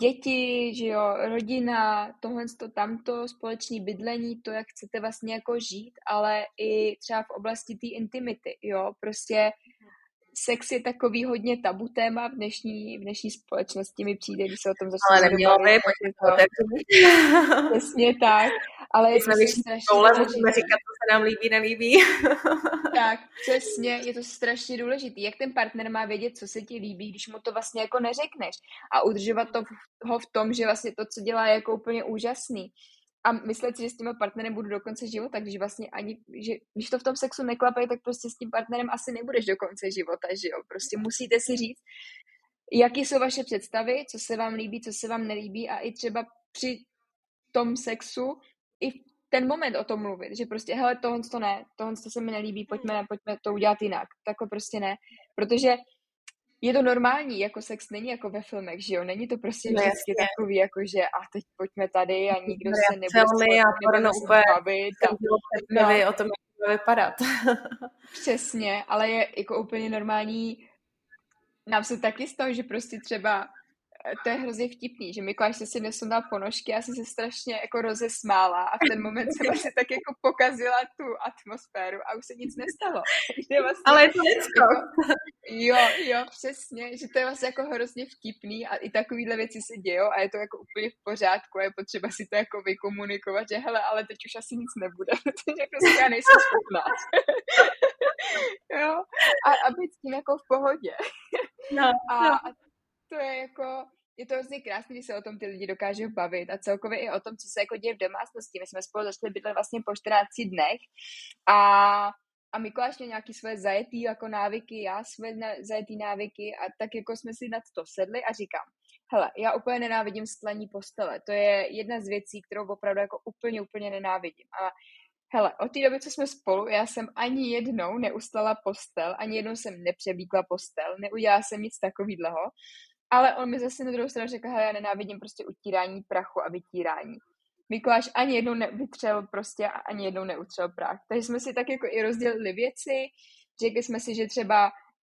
děti, že jo, rodina, tohle, to, tamto, společný bydlení, to, jak chcete vlastně jako žít, ale i třeba v oblasti té intimity, jo, prostě sex je takový hodně tabu téma v dnešní, v dnešní společnosti, mi přijde, když se o tom začne Ale nemělo by, pojďme to Přesně tak. Ale je to strašně tohle můžeme říkat, co se nám líbí, nelíbí. tak, přesně, je to strašně důležité. Jak ten partner má vědět, co se ti líbí, když mu to vlastně jako neřekneš. A udržovat to ho v tom, že vlastně to, co dělá, je jako úplně úžasný a myslet si, že s tím partnerem budu do konce života, když vlastně ani, že když to v tom sexu neklape, tak prostě s tím partnerem asi nebudeš do konce života, že jo? Prostě musíte si říct, jaký jsou vaše představy, co se vám líbí, co se vám nelíbí a i třeba při tom sexu i v ten moment o tom mluvit, že prostě, hele, tohle to ne, tohle to se mi nelíbí, pojďme, pojďme to udělat jinak. Takhle prostě ne. Protože je to normální, jako sex není jako ve filmech, že jo? Není to prostě no, vždycky jasně. takový, jako že a teď pojďme tady a nikdo no, se nebude filmy a porno úplně bavit. A, no. o tom, jak to vypadat. Přesně, ale je jako úplně normální nám se taky stalo, že prostě třeba to je hrozně vtipný, že Mikuláš se si nesundal ponožky, já jsem se strašně jako rozesmála a v ten moment se vlastně tak jako pokazila tu atmosféru a už se nic nestalo. Je vlastně, Ale je to lidsko. Jako, jo, jo, přesně, že to je vlastně jako hrozně vtipný a i takovýhle věci se dějou a je to jako úplně v pořádku a je potřeba si to jako vykomunikovat, že hele, ale teď už asi nic nebude, protože prostě já nejsem schopná. jo, a, a být s tím jako v pohodě. No, a, no. a to je jako, je to hrozně krásné, když se o tom ty lidi dokážou bavit a celkově i o tom, co se jako děje v domácnosti. My jsme spolu začali bydlet vlastně po 14 dnech a a Mikuláš měl nějaký své zajetý jako návyky, já své na, zajetý návyky a tak jako jsme si nad to sedli a říkám, hele, já úplně nenávidím stlení postele, to je jedna z věcí, kterou opravdu jako úplně, úplně nenávidím. A hele, od té doby, co jsme spolu, já jsem ani jednou neustala postel, ani jednou jsem nepřebíkla postel, neudělala jsem nic takového. Ale on mi zase na druhou stranu řekl, že já nenávidím prostě utírání prachu a vytírání. Mikuláš ani jednou nevytřel prostě a ani jednou neutřel prach. Takže jsme si tak jako i rozdělili věci, řekli jsme si, že třeba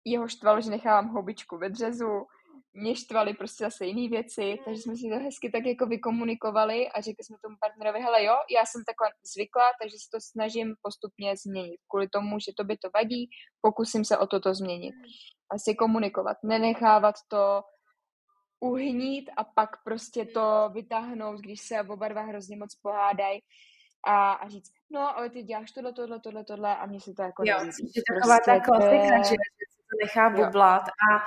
jeho štvalo, že nechávám houbičku ve dřezu, mě štvali prostě zase jiné věci, takže jsme si to hezky tak jako vykomunikovali a řekli jsme tomu partnerovi, hele jo, já jsem takhle zvykla, takže se to snažím postupně změnit. Kvůli tomu, že to by to vadí, pokusím se o toto změnit. Asi komunikovat, nenechávat to uhnít a pak prostě to vytáhnout, když se oba dva hrozně moc pohádají a, a říct, no, ale ty děláš tohle, tohle, tohle, tohle a mě se to jako Jo, je taková prostě ta klasika, že to nechá bublat a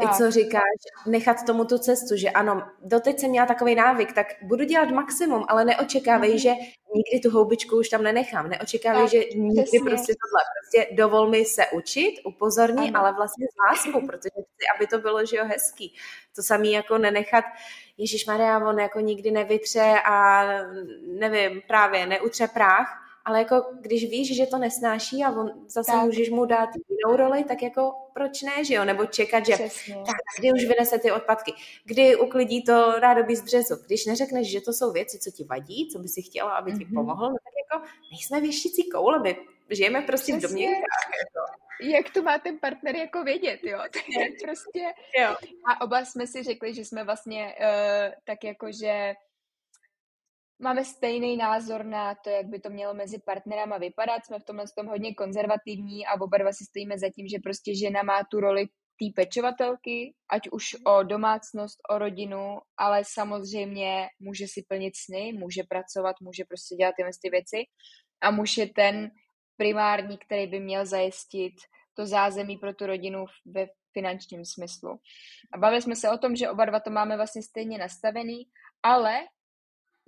tak. i co říkáš, nechat tomu tu cestu, že ano, doteď jsem měla takový návyk, tak budu dělat maximum, ale neočekávej, mm-hmm. že nikdy tu houbičku už tam nenechám, neočekávej, tak, že nikdy přesně. prostě tohle, prostě dovol mi se učit, upozorní, ano. ale vlastně s láskou, protože chci, aby to bylo, že jo, hezký. To samý jako nenechat, Ježíš Maria, on jako nikdy nevytře a nevím, právě neutře prach, ale jako když víš, že to nesnáší a on zase tak. můžeš mu dát jinou roli, tak jako proč ne, že jo? Nebo čekat, že Přesně. tak kdy už vynese ty odpadky, kdy uklidí to nádobí z dřezu. Když neřekneš, že to jsou věci, co ti vadí, co by si chtěla, aby ti mm-hmm. pomohlo, no tak jako nejsme věštící koule, my žijeme prostě Přesně. v domněnkách. Jako. Jak to má ten partner jako vědět, jo? To je prostě... Jo. A oba jsme si řekli, že jsme vlastně uh, tak jako, že máme stejný názor na to, jak by to mělo mezi partnerama vypadat. Jsme v tomhle tom hodně konzervativní a oba dva si stojíme za tím, že prostě žena má tu roli té pečovatelky, ať už o domácnost, o rodinu, ale samozřejmě může si plnit sny, může pracovat, může prostě dělat tyhle ty věci a muž je ten primární, který by měl zajistit to zázemí pro tu rodinu ve finančním smyslu. A bavili jsme se o tom, že oba dva to máme vlastně stejně nastavený, ale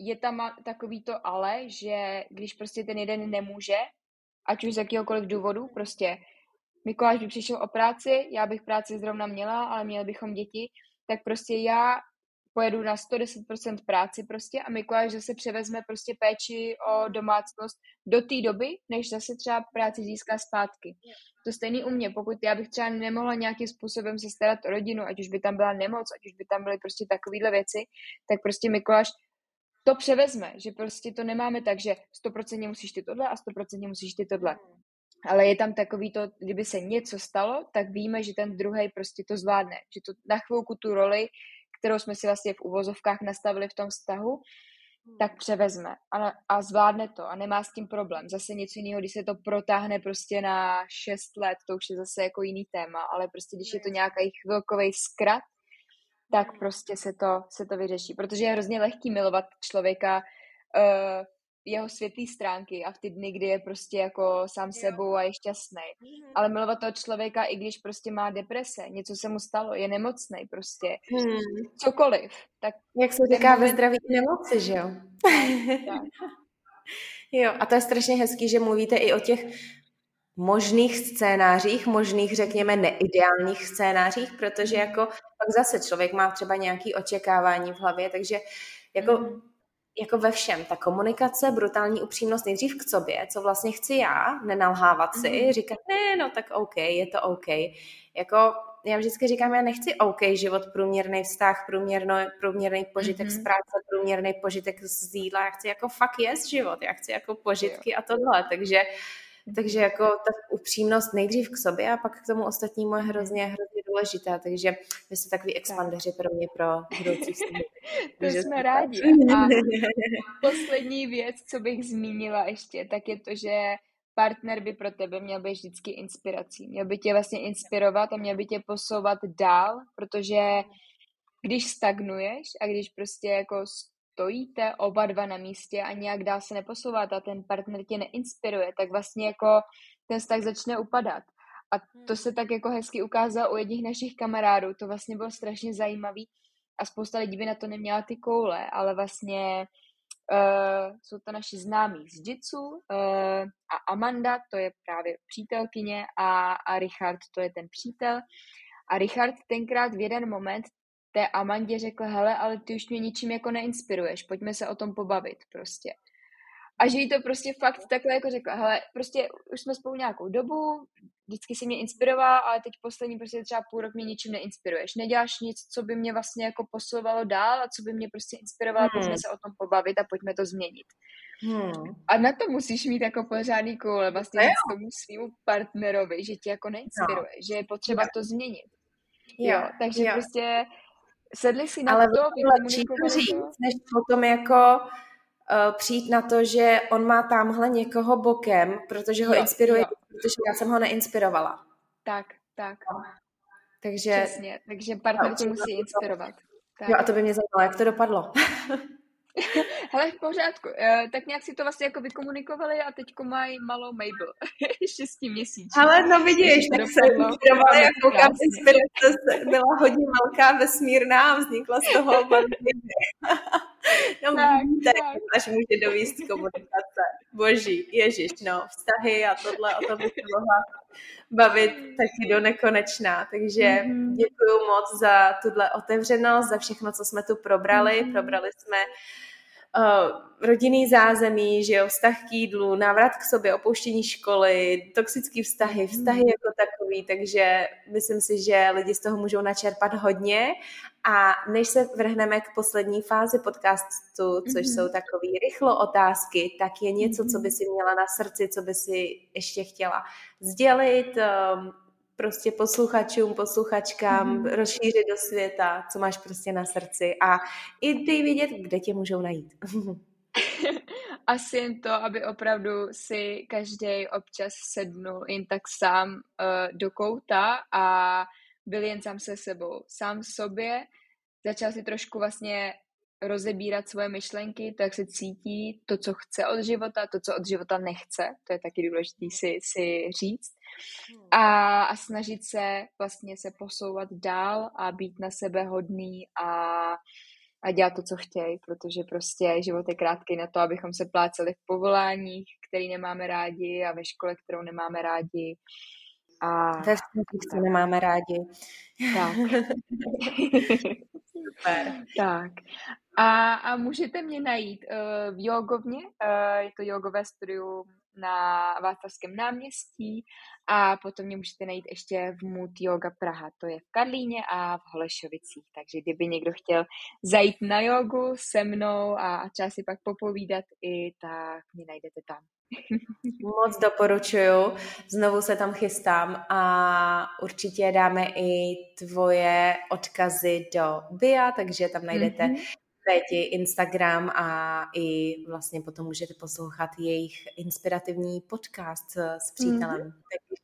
je tam takový to ale, že když prostě ten jeden nemůže, ať už z jakýhokoliv důvodu, prostě Mikuláš by přišel o práci, já bych práci zrovna měla, ale měli bychom děti, tak prostě já pojedu na 110% práci prostě a Mikuláš zase převezme prostě péči o domácnost do té doby, než zase třeba práci získá zpátky. To stejný u mě, pokud já bych třeba nemohla nějakým způsobem se starat o rodinu, ať už by tam byla nemoc, ať už by tam byly prostě takovéhle věci, tak prostě Mikuláš to převezme, že prostě to nemáme tak, že 100% musíš ty tohle a 100% musíš ty tohle. Ale je tam takový to, kdyby se něco stalo, tak víme, že ten druhý prostě to zvládne. Že to na chvilku tu roli, kterou jsme si vlastně v uvozovkách nastavili v tom vztahu, tak převezme a, a zvládne to a nemá s tím problém. Zase něco jiného, když se to protáhne prostě na 6 let, to už je zase jako jiný téma, ale prostě když je to nějaký chvilkový zkrat, tak prostě se to, se to vyřeší. Protože je hrozně lehký milovat člověka uh, jeho světlý stránky a v ty dny, kdy je prostě jako sám sebou a je šťastný. Mm-hmm. Ale milovat toho člověka, i když prostě má deprese, něco se mu stalo, je nemocný prostě, mm. cokoliv. Tak Jak se říká moment... ve zdraví nemoci, že jo? Jo, a to je strašně hezký, že mluvíte i o těch možných scénářích, možných, řekněme, neideálních scénářích, protože jako pak zase člověk má třeba nějaké očekávání v hlavě, takže jako mm jako ve všem, ta komunikace, brutální upřímnost nejdřív k sobě, co vlastně chci já, nenalhávat si, mm-hmm. říkat, ne, no tak OK, je to OK. Jako já vždycky říkám, já nechci OK život, průměrný vztah, průměrno, průměrný požitek mm-hmm. z práce, průměrný požitek z jídla, já chci jako fakt jest život, já chci jako požitky jo. a tohle, takže takže jako ta upřímnost nejdřív k sobě a pak k tomu ostatnímu je hrozně, hrozně důležitá. Takže vy jste takový expandeři pro mě, pro budoucí vztahy. to jsme rádi. A poslední věc, co bych zmínila ještě, tak je to, že partner by pro tebe měl být vždycky inspirací. Měl by tě vlastně inspirovat a měl by tě posouvat dál, protože když stagnuješ a když prostě jako stojíte oba dva na místě a nějak dál se neposouváte a ten partner tě neinspiruje, tak vlastně jako ten vztah začne upadat. A to hmm. se tak jako hezky ukázalo u jedních našich kamarádů. To vlastně bylo strašně zajímavý a spousta lidí by na to neměla ty koule, ale vlastně uh, jsou to naši známí z Jitsu uh, a Amanda, to je právě přítelkyně a, a Richard, to je ten přítel. A Richard tenkrát v jeden moment té Amandě řekl, hele, ale ty už mě ničím jako neinspiruješ, pojďme se o tom pobavit prostě. A že jí to prostě fakt takhle jako řekla, hele, prostě už jsme spolu nějakou dobu, vždycky si mě inspirovala, ale teď poslední prostě třeba půl rok mě ničím neinspiruješ. Neděláš nic, co by mě vlastně jako posilovalo dál a co by mě prostě inspirovalo, hmm. pojďme se o tom pobavit a pojďme to změnit. Hmm. A na to musíš mít jako pořádný koule vlastně k tomu svýmu partnerovi, že tě jako neinspiruje, no. že je potřeba jo. to změnit. Jo, jo takže jo. prostě sedli si na Ale to, lepší to říct, než potom jako uh, přijít na to, že on má tamhle někoho bokem, protože ho jo, inspiruje, jo. protože já jsem ho neinspirovala. Tak, tak. Takže, Přesně, takže partner tě musí inspirovat. Tak. Jo, a to by mě zajímalo, jak to dopadlo. Hele, v pořádku. Uh, tak nějak si to vlastně jako vykomunikovali a teďko mají malou Mabel. Šestí měsíc. Ale no vidíš, tak se inspirovali, jak koukám, inspirace byla hodně velká, vesmírná a vznikla z toho No, tak, tak, tak. až může dovíst komunikace. Boží, ježiš, no, vztahy a tohle, o tom bych mohla bavit taky do nekonečná. Takže mm-hmm. děkuji moc za tuhle otevřenost, za všechno, co jsme tu probrali. Mm-hmm. Probrali jsme uh, rodinný zázemí, že jo, vztah k jídlu, návrat k sobě, opouštění školy, toxické vztahy, vztahy mm. jako takový, takže myslím si, že lidi z toho můžou načerpat hodně a než se vrhneme k poslední fázi podcastu, což mm-hmm. jsou takové rychlo otázky, tak je něco, co by si měla na srdci, co by si ještě chtěla sdělit, um, prostě posluchačům, posluchačkám, mm-hmm. rozšířit do světa, co máš prostě na srdci a i ty vidět, kde tě můžou najít. Asi jen to, aby opravdu si každý občas sednul jen tak sám uh, do kouta a byl jen sám se sebou, sám sobě, začal si trošku vlastně rozebírat svoje myšlenky, to, jak se cítí, to, co chce od života, to, co od života nechce, to je taky důležité si, si říct. Hmm. A, a snažit se vlastně se posouvat dál a být na sebe hodný a, a dělat to, co chtějí, protože prostě život je krátký na to, abychom se pláceli v povoláních, který nemáme rádi a ve škole, kterou nemáme rádi. A... Ve vztazích, co nemáme rádi. Tak. Super. Tak. A, a můžete mě najít uh, v jogovně, uh, je to jogové studium na Václavském náměstí a potom mě můžete najít ještě v Mood Yoga Praha, to je v Karlíně a v Holešovicích, takže kdyby někdo chtěl zajít na jogu se mnou a, a třeba si pak popovídat i, tak mě najdete tam. Moc doporučuju, znovu se tam chystám a určitě dáme i tvoje odkazy do BIA, takže tam najdete mm-hmm. Péti Instagram a i vlastně potom můžete poslouchat jejich inspirativní podcast s přítelem. Mm-hmm.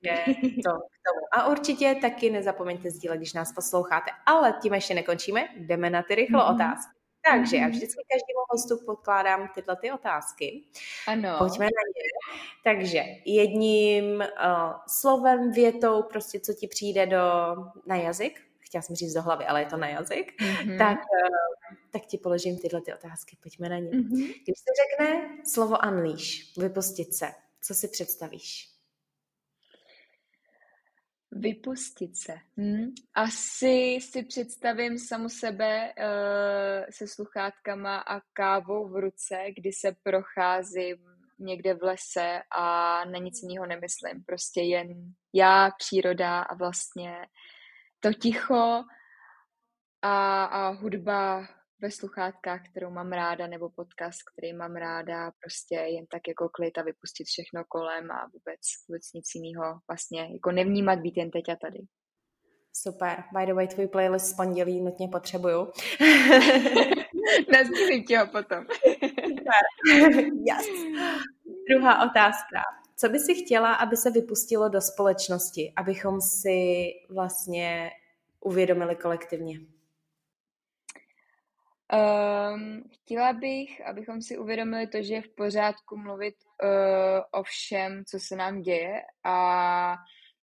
Takže to k tomu. A určitě taky nezapomeňte sdílet, když nás posloucháte. Ale tím ještě nekončíme, jdeme na ty rychlo mm-hmm. otázky. Takže já mhm. vždycky každému hostu podkládám tyhle ty otázky. Ano. Pojďme na ně. Takže jedním uh, slovem, větou, prostě co ti přijde do, na jazyk, chtěla jsem říct do hlavy, ale je to na jazyk, mm-hmm. tak, uh, tak ti položím tyhle ty otázky. Pojďme na ně. Mm-hmm. Když se řekne slovo unleash, vypustit se, co si představíš? Vypustit se. Hm. Asi si představím samu sebe uh, se sluchátkama a kávou v ruce, kdy se procházím někde v lese a na nic jiného nemyslím. Prostě jen já, příroda a vlastně to ticho a, a hudba ve sluchátkách, kterou mám ráda, nebo podcast, který mám ráda, prostě jen tak jako klid a vypustit všechno kolem a vůbec, vůbec nic jiného vlastně, jako nevnímat být jen teď a tady. Super. By the way, tvůj playlist z pondělí nutně potřebuju. Nazdílím ti ho potom. Super. yes. Druhá otázka. Co by si chtěla, aby se vypustilo do společnosti, abychom si vlastně uvědomili kolektivně? Um, chtěla bych, abychom si uvědomili to, že je v pořádku mluvit uh, o všem, co se nám děje a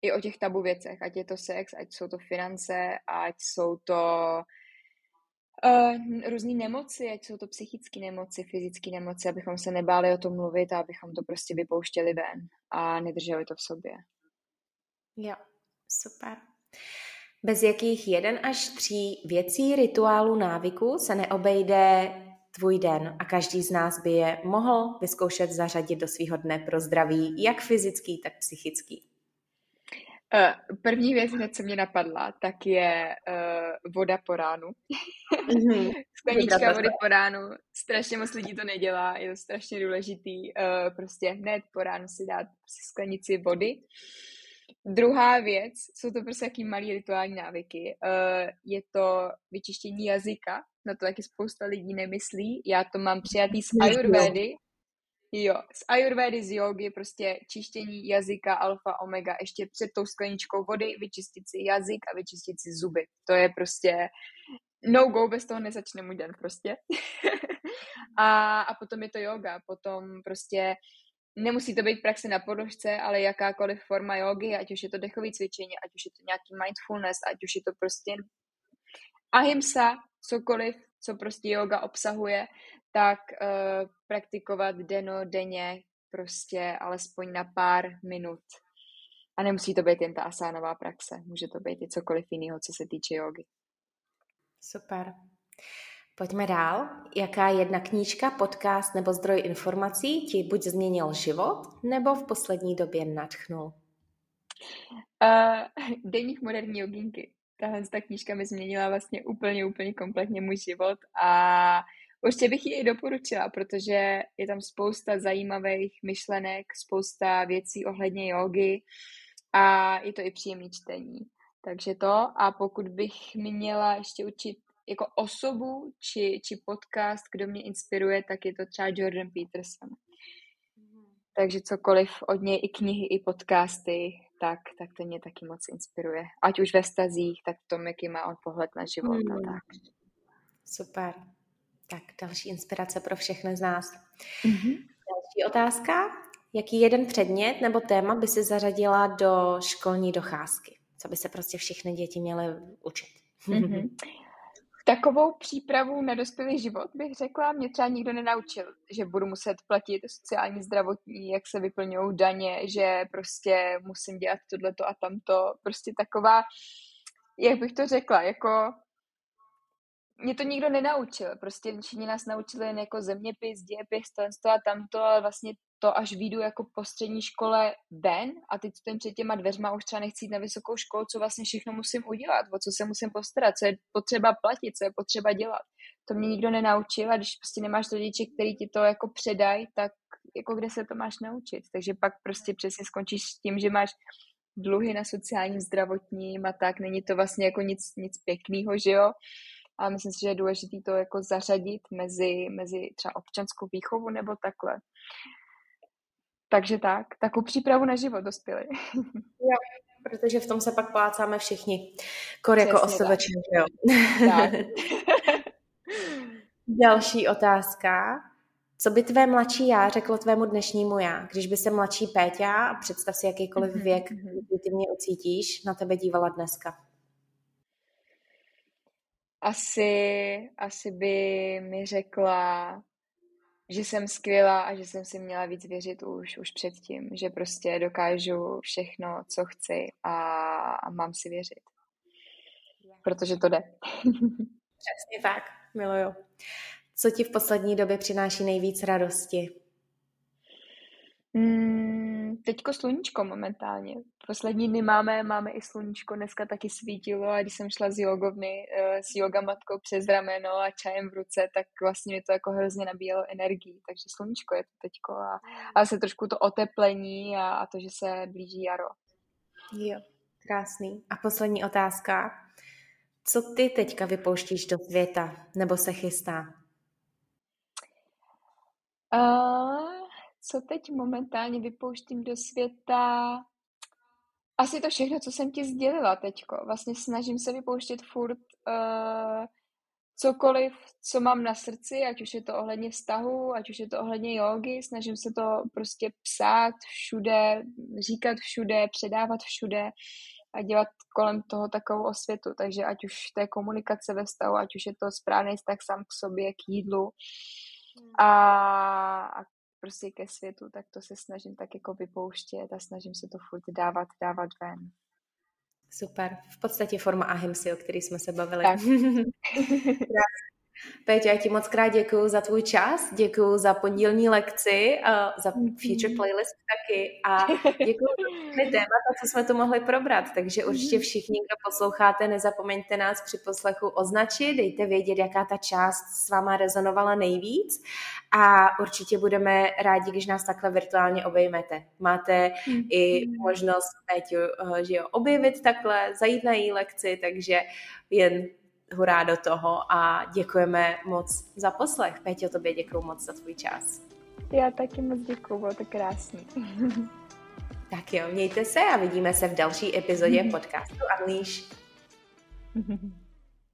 i o těch tabu věcech, ať je to sex, ať jsou to finance, ať jsou to uh, různé nemoci, ať jsou to psychické nemoci, fyzické nemoci, abychom se nebáli o tom mluvit a abychom to prostě vypouštěli ven a nedrželi to v sobě. Jo, super. Bez jakých jeden až tří věcí, rituálu, návyku se neobejde tvůj den a každý z nás by je mohl vyzkoušet zařadit do svého dne pro zdraví, jak fyzický, tak psychický. Eh, první věc, hned co mě napadla, tak je uh, voda po ránu. Mm-hmm. Sklenička vody po ránu. Strašně moc lidí to nedělá, je to strašně důležitý. Uh, prostě hned po ránu si dát sklenici vody. Druhá věc, jsou to prostě jaký malý rituální návyky. Uh, je to vyčištění jazyka, na to taky spousta lidí nemyslí. Já to mám přijatý z Ayurvedy. Jo, z Ayurvedy, z jogy, prostě čištění jazyka alfa, omega, ještě před tou skleničkou vody, vyčistit si jazyk a vyčistit si zuby. To je prostě no go, bez toho nezačne můj den prostě. a, a potom je to yoga, potom prostě nemusí to být praxe na podložce, ale jakákoliv forma jogy, ať už je to dechové cvičení, ať už je to nějaký mindfulness, ať už je to prostě ahimsa, cokoliv, co prostě yoga obsahuje, tak uh, praktikovat deno, denně, prostě alespoň na pár minut. A nemusí to být jen ta asánová praxe, může to být i cokoliv jiného, co se týče jogy. Super. Pojďme dál. Jaká jedna knížka, podcast nebo zdroj informací ti buď změnil život, nebo v poslední době nadchnul? Uh, Deník moderní joginky. Tahle ta knížka mi změnila vlastně úplně, úplně kompletně můj život a určitě bych ji i doporučila, protože je tam spousta zajímavých myšlenek, spousta věcí ohledně jogy a je to i příjemný čtení. Takže to a pokud bych měla ještě učit jako osobu či, či podcast, kdo mě inspiruje, tak je to třeba Jordan Peterson. Takže cokoliv od něj, i knihy, i podcasty, tak, tak to mě taky moc inspiruje. Ať už ve stazích, tak v tom, jaký má on pohled na život hmm. a tak. Super. Tak další inspirace pro všechny z nás. Mm-hmm. Další otázka. Jaký jeden předmět nebo téma by si zařadila do školní docházky? Co by se prostě všechny děti měly učit? Mm-hmm. Takovou přípravu na dospělý život bych řekla, mě třeba nikdo nenaučil, že budu muset platit sociální zdravotní, jak se vyplňují daně, že prostě musím dělat tohleto a tamto. Prostě taková, jak bych to řekla, jako mě to nikdo nenaučil. Prostě všichni nás naučili jen jako zeměpis, dějepis, to a tamto, ale vlastně to, až vyjdu jako po střední škole ven a teď ten před těma dveřma už třeba nechci jít na vysokou školu, co vlastně všechno musím udělat, o co se musím postarat, co je potřeba platit, co je potřeba dělat. To mě nikdo nenaučil a když prostě nemáš rodiče, který ti to jako předají, tak jako kde se to máš naučit. Takže pak prostě přesně skončíš s tím, že máš dluhy na sociálním, zdravotním a tak. Není to vlastně jako nic, nic pěkného, že jo? A myslím si, že je důležité to jako zařadit mezi, mezi třeba občanskou výchovu nebo takhle. Takže tak, takovou přípravu na život dospěli. Jo, protože v tom se pak plácáme všichni. Kor jako osobeční, jo. Tak. Další otázka. Co by tvé mladší já řeklo tvému dnešnímu já, když by se mladší Péťa, a představ si jakýkoliv mhm, věk, mhm. kdy ty mě ucítíš, na tebe dívala dneska? Asi, asi by mi řekla, že jsem skvělá a že jsem si měla víc věřit už, už předtím, že prostě dokážu všechno, co chci a, a mám si věřit. Protože to jde. Přesně tak, miluju. Co ti v poslední době přináší nejvíc radosti? Mm, teďko sluníčko momentálně. Poslední dny máme, máme i sluníčko, dneska taky svítilo a když jsem šla z jogovny uh, s yogamatkou přes rameno a čajem v ruce, tak vlastně mi to jako hrozně nabíjelo energii, takže sluníčko je to teďko a, a se trošku to oteplení a, a to, že se blíží jaro. Jo, krásný. A poslední otázka. Co ty teďka vypouštíš do světa nebo se chystá? Uh, co teď momentálně vypouštím do světa? Asi to všechno, co jsem ti sdělila teďko. Vlastně snažím se vypouštět furt uh, cokoliv, co mám na srdci, ať už je to ohledně vztahu, ať už je to ohledně jogy, snažím se to prostě psát všude, říkat všude, předávat všude a dělat kolem toho takovou osvětu. Takže ať už to je komunikace ve vztahu, ať už je to správný vztah sám k sobě, k jídlu hmm. a, a prostě ke světu, tak to se snažím tak jako vypouštět a snažím se to furt dávat, dávat ven. Super. V podstatě forma ahimsy, o který jsme se bavili. Tak. Péťo, já ti moc krát děkuji za tvůj čas, děkuji za podílní lekci, za mhm. future playlist taky a děkuji za témata, co jsme tu mohli probrat. Takže určitě mhm. všichni, kdo posloucháte, nezapomeňte nás při poslechu označit, dejte vědět, jaká ta část s váma rezonovala nejvíc a určitě budeme rádi, když nás takhle virtuálně obejmete. Máte i možnost Péťu, uh, že jo, objevit takhle, zajít na její lekci, takže jen hurá do toho a děkujeme moc za poslech. Pétě, tobě děkuji moc za tvůj čas. Já taky moc děkuji, bylo to krásný. tak jo, mějte se a vidíme se v další epizodě podcastu Unleash.